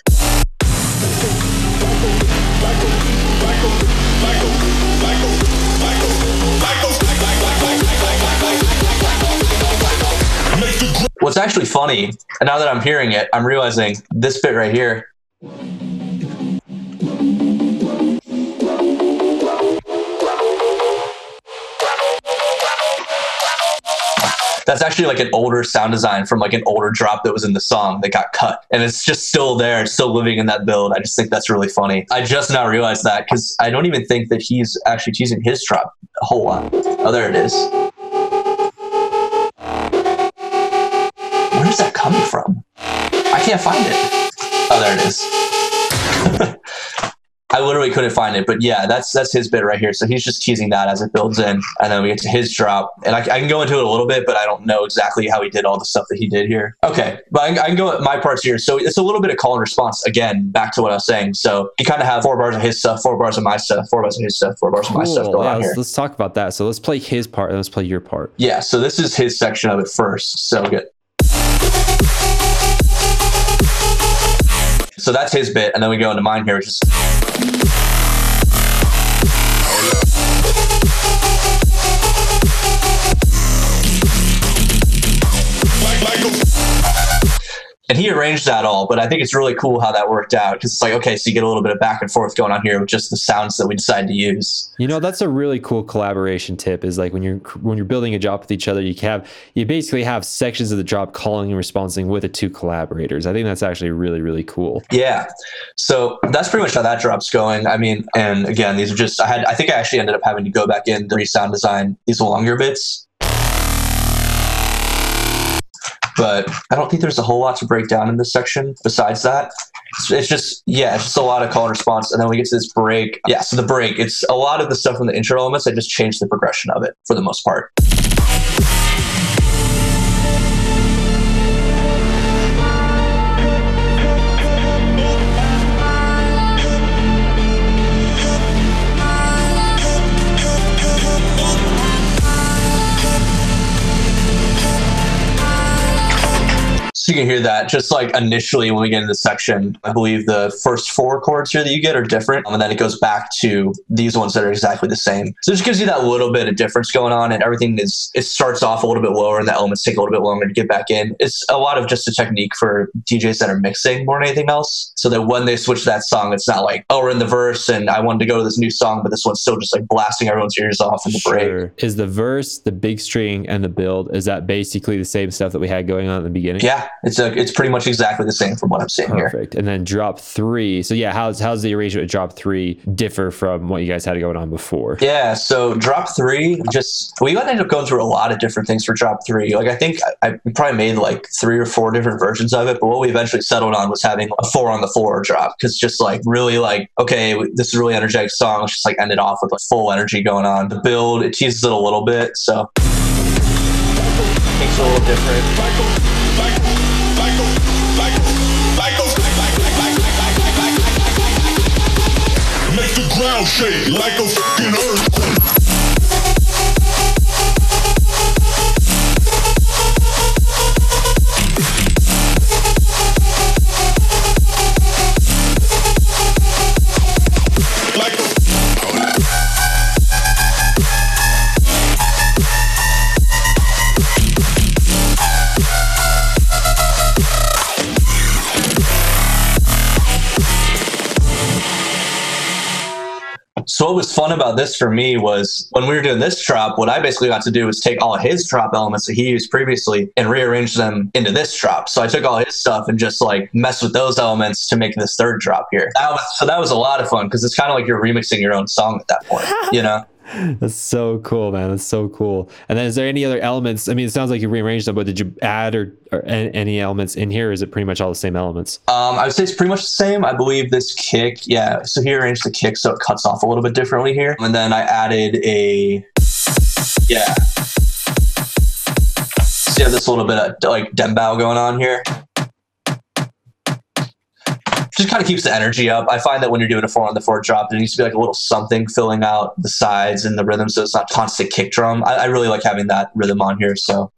Speaker 3: What's actually funny, and now that I'm hearing it, I'm realizing this bit right here. That's actually like an older sound design from like an older drop that was in the song that got cut. And it's just still there. It's still living in that build. I just think that's really funny. I just now realized that because I don't even think that he's actually teasing his drop a whole lot. Oh, there it is. Where's that coming from? I can't find it. Oh, there it is. I literally couldn't find it, but yeah, that's that's his bit right here. So he's just teasing that as it builds in, and then we get to his drop, and I, I can go into it a little bit, but I don't know exactly how he did all the stuff that he did here. Okay, but I, I can go at my parts here. So it's a little bit of call and response again, back to what I was saying. So you kind of have four bars of his stuff, four bars of my stuff, four bars of his stuff, four bars of my stuff going
Speaker 1: Yeah,
Speaker 3: on here.
Speaker 1: let's, let's talk about that. So let's play his part and let's play your part.
Speaker 3: Yeah, so this is his section of it first. So good. So that's his bit, and then we go into mine here, which is and he arranged that all, but I think it's really cool how that worked out because it's like, okay, so you get a little bit of back and forth going on here with just the sounds that we decided to use.
Speaker 1: You know, that's a really cool collaboration tip. Is like when you're when you're building a job with each other, you have you basically have sections of the job calling and responding with the two collaborators. I think that's actually really really cool.
Speaker 3: Yeah. So that's pretty much how that drop's going. I mean, and again, these are just I had I think I actually ended up having to go back in to re-sound design these longer bits. But I don't think there's a whole lot to break down in this section besides that. It's, just yeah, it's just a lot of call and response, and then we get to this break. Yeah, so the break, it's a lot of the stuff from the intro elements. I just changed the progression of it for the most part. You can hear that just like initially when we get into this section, I believe the first four chords here that you get are different. And then it goes back to these ones that are exactly the same. So it just gives you that little bit of difference going on and everything is it starts off a little bit lower and the elements take a little bit longer to get back in. It's a lot of just a technique for DJs that are mixing more than anything else. So that when they switch that song, it's not like, oh, we're in the verse and I wanted to go to this new song, but this one's still just like blasting everyone's ears off in the break.
Speaker 1: Sure. Is the verse, the big string, and the build is that basically the same stuff that we had going on at the beginning?
Speaker 3: Yeah, it's a, it's pretty much exactly the same from what I'm seeing here.
Speaker 1: Perfect. And then drop three. So yeah, how's how's the arrangement with drop three differ from what you guys had going on before?
Speaker 3: Yeah, so drop three, just we ended up going through a lot of different things for drop three. Like I think I, I probably made like three or four different versions of it, but what we eventually settled on was having a four on the floor drop because just like really like okay, this is a really energetic song. Let's just like end it off with like full energy going on. The build it teases it a little bit, so makes a little different.
Speaker 2: Make the shake like a fucking earthquake.
Speaker 3: What was fun about this for me was when we were doing this drop, what I basically got to do was take all his drop elements that he used previously and rearrange them into this drop. So I took all his stuff and just like messed with those elements to make this third drop here. That was, so that was a lot of fun because it's kind of like you're remixing your own song at that point, you know?
Speaker 1: That's so cool, man. That's so cool. And then, is there any other elements? I mean, it sounds like you rearranged them, but did you add or, or any elements in here? Is it pretty much all the same elements?
Speaker 3: Um, I would say it's pretty much the same. I believe this kick, yeah. So he arranged the kick so it cuts off a little bit differently here. And then I added a, yeah. So you have this little bit of like dembow going on here. Just kind of keeps the energy up. I find that when you're doing a four on the four drop, there needs to be like a little something filling out the sides and the rhythm, so it's not constant kick drum. I, I really like having that rhythm on here. So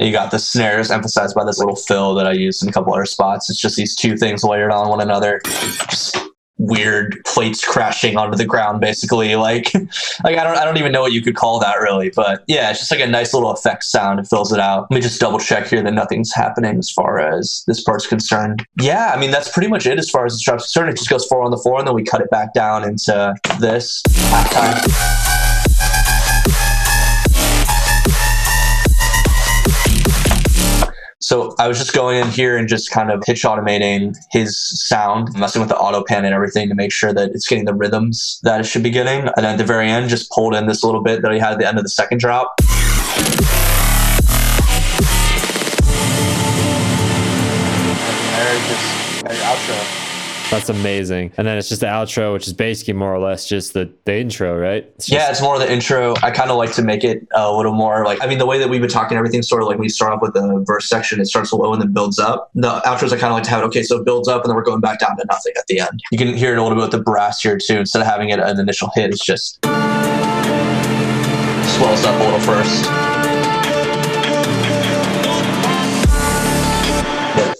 Speaker 3: you got the snares emphasized by this little fill that I used in a couple other spots. It's just these two things layered on one another. Just weird plates crashing onto the ground, basically. Like, like I don't, I don't even know what you could call that really, but yeah, it's just like a nice little effect sound. It fills it out. Let me just double check here that nothing's happening as far as this part's concerned. Yeah, I mean that's pretty much it as far as this drop's concerned. It just goes four on the floor, and then we cut it back down into this halftime. So I was just going in here and just kind of pitch automating his sound, messing with the auto pan and everything to make sure that it's getting the rhythms that it should be getting. And then at the very end, just pulled in this little bit that I had at the end of the second drop. There, just outro.
Speaker 1: That's amazing. And then it's just the outro, which is basically more or less just the, the intro, right? It's
Speaker 3: Yeah, it's more of the intro. I kind of like to make it a little more like, I mean, the way that we've been talking, everything's sort of like we start off with the verse section, it starts low and then builds up. The outros, I kind of like to have it, okay, so it builds up and then we're going back down to nothing at the end. You can hear it a little bit with the brass here too. Instead of having it an initial hit, it's just swells up a little first.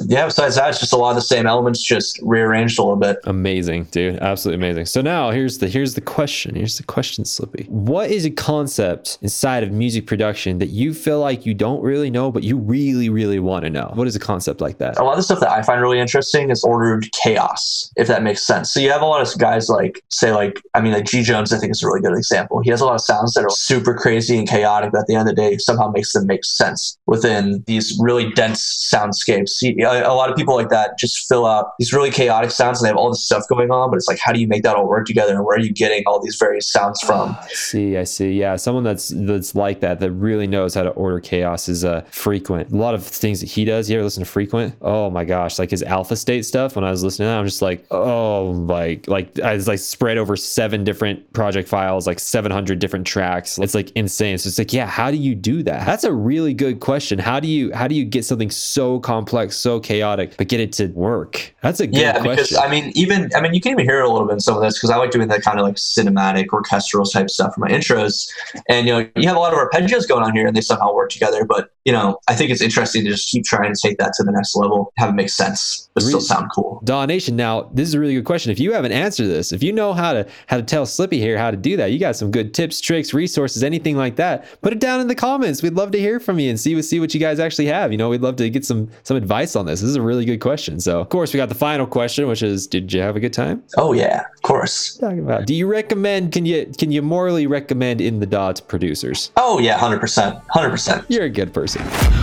Speaker 3: Yeah, besides that, it's just a lot of the same elements, just rearranged a little bit.
Speaker 1: Amazing, dude. Absolutely amazing. So now here's the here's the question. Here's the question, Slippy. What is a concept inside of music production that you feel like you don't really know, but you really, really want to know? What is a concept like that?
Speaker 3: a lot of the stuff that I find really interesting is ordered chaos, if that makes sense. So you have a lot of guys like, say, like, I mean, like G Jones, I think is a really good example. He has a lot of sounds that are super crazy and chaotic, but at the end of the day, somehow makes them make sense within these really dense soundscapes. See, a, lot of people like that just fill out these really chaotic sounds and they have all this stuff going on, but it's like, how do you make that all work together? And where are you getting all these various sounds from?
Speaker 1: I see, I see. Yeah, someone that's that's like that that really knows how to order chaos is uh frequent. A lot of things that he does. You ever listen to frequent? Oh my gosh, like his alpha state stuff. When I was listening to that, I'm just like, oh like like I was like spread over seven different project files, like 700 different tracks. It's like insane. So it's like, yeah, how do you do that? That's a really good question. How do you how do you get something so complex, so chaotic, but get it to work? That's a good
Speaker 3: yeah,
Speaker 1: question.
Speaker 3: because I mean, even I mean, you can even hear a little bit in some of this because I like doing that kind of like cinematic, orchestral type stuff for my intros. And you know, you have a lot of arpeggios going on here, and they somehow work together. But you know, I think it's interesting to just keep trying to take that to the next level, have it make sense, but still sound cool.
Speaker 1: DAW Nation. Now, this is a really good question. If you haven't answered this, if you know how to how to tell Slippy here how to do that, you got some good tips, tricks, resources, anything like that. Put it down in the comments. We'd love to hear from you and see see what you guys actually have. You know, we'd love to get some some advice on this. This is a really good question. So, of course, we got the final question, which is, did you have a good time?
Speaker 3: Oh yeah, of course.
Speaker 1: Talking about. Do you recommend? Can you can you morally recommend in the DAW to producers?
Speaker 3: Oh yeah, hundred percent, hundred percent.
Speaker 1: You're a good person.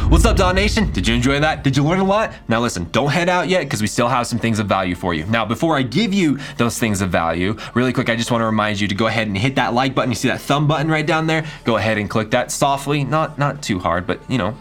Speaker 4: What's up, DAW Nation? Did you enjoy that? Did you learn a lot? Now listen, don't head out yet because we still have some things of value for you. Now, before I give you those things of value, really quick, I just want to remind you to go ahead and hit that like button. You see that thumb button right down there? Go ahead and click that softly, not not too hard, but you know,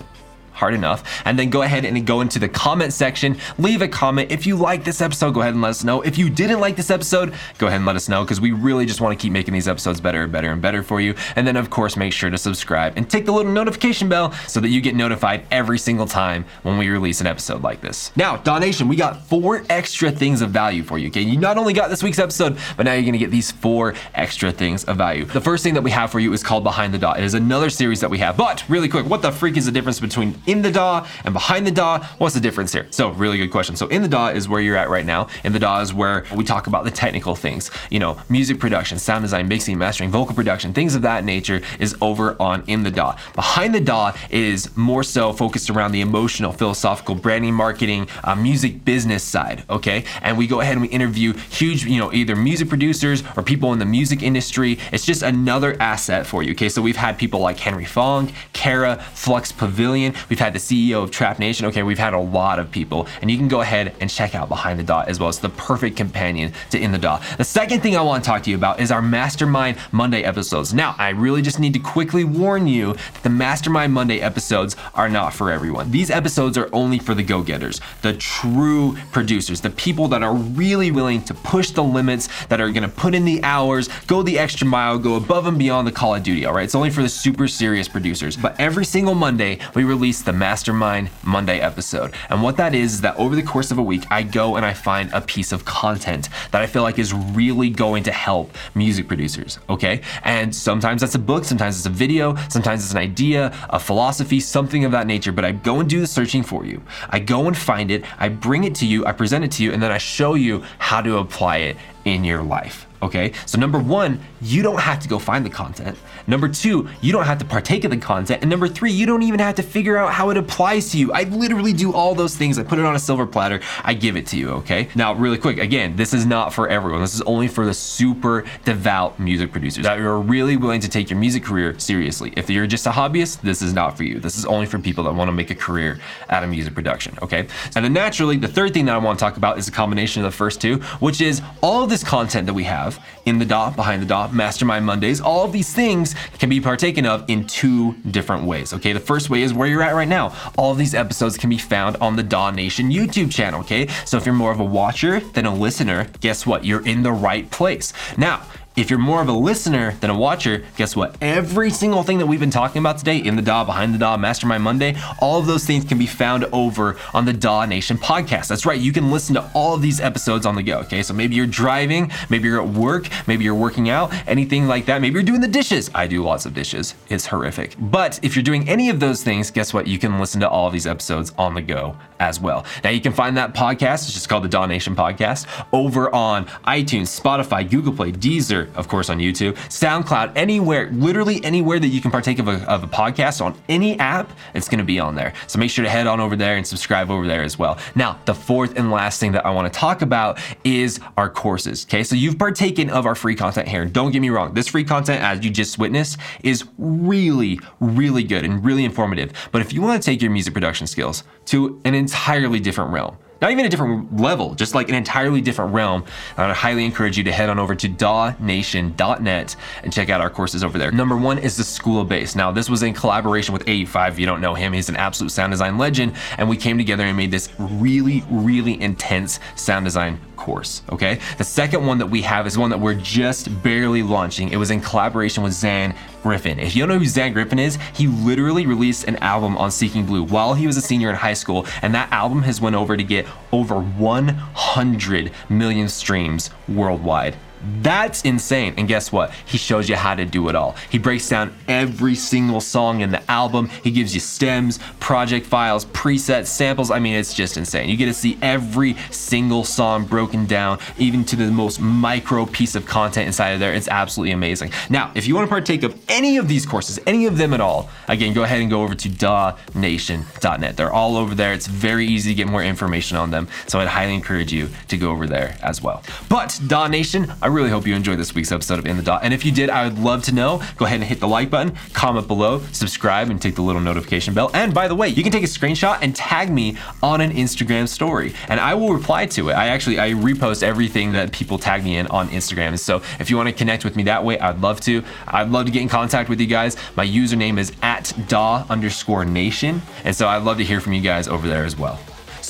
Speaker 4: hard enough. And then go ahead and go into the comment section, leave a comment. If you like this episode, go ahead and let us know. If you didn't like this episode, go ahead and let us know because we really just want to keep making these episodes better and better and better for you. And then, of course, make sure to subscribe and take the little notification bell so that you get notified every single time when we release an episode like this. Now, DAW Nation, we got four extra things of value for you. Okay, you not only got this week's episode, but now you're gonna get these four extra things of value. The first thing that we have for you is called Behind the DAW. It is another series that we have. But really quick, what the freak is the difference between
Speaker 1: in the DAW and behind the DAW. What's the difference here? So, really good question. So, in the DAW is where you're at right now. In the DAW is where we talk about the technical things, you know, music production, sound design, mixing, mastering, vocal production, things of that nature is over on in the DAW. Behind the DAW is more so focused around the emotional, philosophical, branding, marketing, uh, music business side. Okay, and we go ahead and we interview huge, you know, either music producers or people in the music industry. It's just another asset for you. Okay, so we've had people like Henry Fong, Kara, Flux Pavilion. We've had the CEO of Trap Nation. Okay, we've had a lot of people, and you can go ahead and check out Behind the DAW as well. It's the perfect companion to In the DAW. The second thing I want to talk to you about is our Mastermind Monday episodes. Now, I really just need to quickly warn you that the Mastermind Monday episodes are not for everyone. These episodes are only for the go getters, the true producers, the people that are really willing to push the limits, that are going to put in the hours, go the extra mile, go above and beyond the Call of Duty, all right? It's only for the super serious producers. But every single Monday, we release Mastermind Monday episode. And what that is, is that over the course of a week, I go and I find a piece of content that I feel like is really going to help music producers, okay? And sometimes that's a book, sometimes it's a video, sometimes it's an idea, a philosophy, something of that nature. But I go and do the searching for you. I go and find it, I bring it to you, I present it to you, and then I show you how to apply it in your life. Okay, so number one, you don't have to go find the content. Number two, you don't have to partake of the content. And number three, you don't even have to figure out how it applies to you. I literally do all those things. I put it on a silver platter, I give it to you. Okay, now, really quick, again, this is not for everyone. This is only for the super devout music producers that are really willing to take your music career seriously. If you're just a hobbyist, this is not for you. This is only for people that want to make a career out of music production. Okay, and then naturally, the third thing that I want to talk about is a combination of the first two, which is all this content that we have in the DAW, behind the DAW, Mastermind Mondays, all these things can be partaken of in two different ways. Okay, the first way is where you're at right now. All of these episodes can be found on the DAW Nation YouTube channel. Okay, so if you're more of a watcher than a listener, guess what? You're in the right place. Now, if you're more of a listener than a watcher, guess what? Every single thing that we've been talking about today in the DAW, behind the DAW, Mastermind Monday, all of those things can be found over on the DAW Nation podcast. That's right, you can listen to all of these episodes on the go. Okay, so maybe you're driving, maybe you're at work, maybe you're working out, anything like that. Maybe you're doing the dishes. I do lots of dishes, it's horrific. But if you're doing any of those things, guess what? You can listen to all of these episodes on the go as well. Now you can find that podcast, it's just called the DAW Nation Podcast, over on iTunes, Spotify, Google Play, Deezer, of course on YouTube, SoundCloud, anywhere, literally anywhere that you can partake of a, of a podcast on any app, it's gonna be on there. So make sure to head on over there and subscribe over there as well. Now, the fourth and last thing that I wanna talk about is our courses, okay? So you've partaken of our free content here. Don't get me wrong, this free content, as you just witnessed, is really, really good and really informative. But if you wanna take your music production skills to an entirely different realm, not even a different level, just like an entirely different realm. I would highly encourage you to head on over to dawnation.net and check out our courses over there. Number one is the School of Bass. Now, this was in collaboration with 85. If you don't know him, he's an absolute sound design legend, and we came together and made this really, really intense sound design course. Okay. The second one that we have is one that we're just barely launching. It was in collaboration with Xan Griffin. If you don't know who Xan Griffin is, he literally released an album on Seeking Blue while he was a senior in high school, and that album has went over to get over 100 million streams worldwide. That's insane. And guess what? He shows you how to do it all. He breaks down every single song in the album. He gives you stems, project files, presets, samples. I mean, it's just insane. You get to see every single song broken down, even to the most micro piece of content inside of there. It's absolutely amazing. Now, if you want to partake of any of these courses, any of them at all, again, go ahead and go over to dawnation.net. They're all over there. It's very easy to get more information on them. So I'd highly encourage you to go over there as well. But Daw Nation, I really hope you enjoyed this week's episode of In the DAW. And if you did, I would love to know. Go ahead and hit the like button, comment below, subscribe, and take the little notification bell. And by the way, you can take a screenshot and tag me on an Instagram story, and I will reply to it. I actually I repost everything that people tag me in on Instagram. So if you want to connect with me that way, I'd love to. I'd love to get in contact with you guys. My username is at daw underscore nation, and so I'd love to hear from you guys over there as well.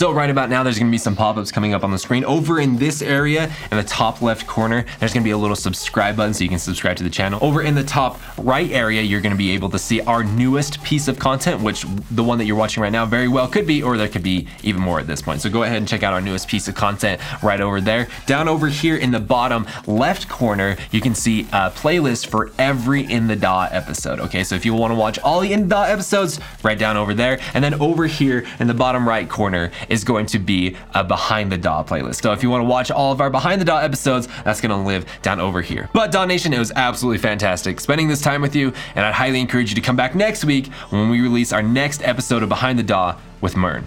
Speaker 1: So right about now, there's gonna be some pop-ups coming up on the screen. Over in this area, in the top left corner, there's gonna be a little subscribe button so you can subscribe to the channel. Over in the top right area, you're gonna be able to see our newest piece of content, which the one that you're watching right now very well could be, or there could be even more at this point. So go ahead and check out our newest piece of content right over there. Down over here in the bottom left corner, you can see a playlist for every In the DAW episode. Okay, so if you wanna watch all the In the DAW episodes, right down over there. And then over here in the bottom right corner is going to be a Behind the DAW playlist. So if you wanna watch all of our Behind the DAW episodes, that's gonna live down over here. But DAW Nation, it was absolutely fantastic spending this time with you, and I'd highly encourage you to come back next week when we release our next episode of Behind the DAW with Mern.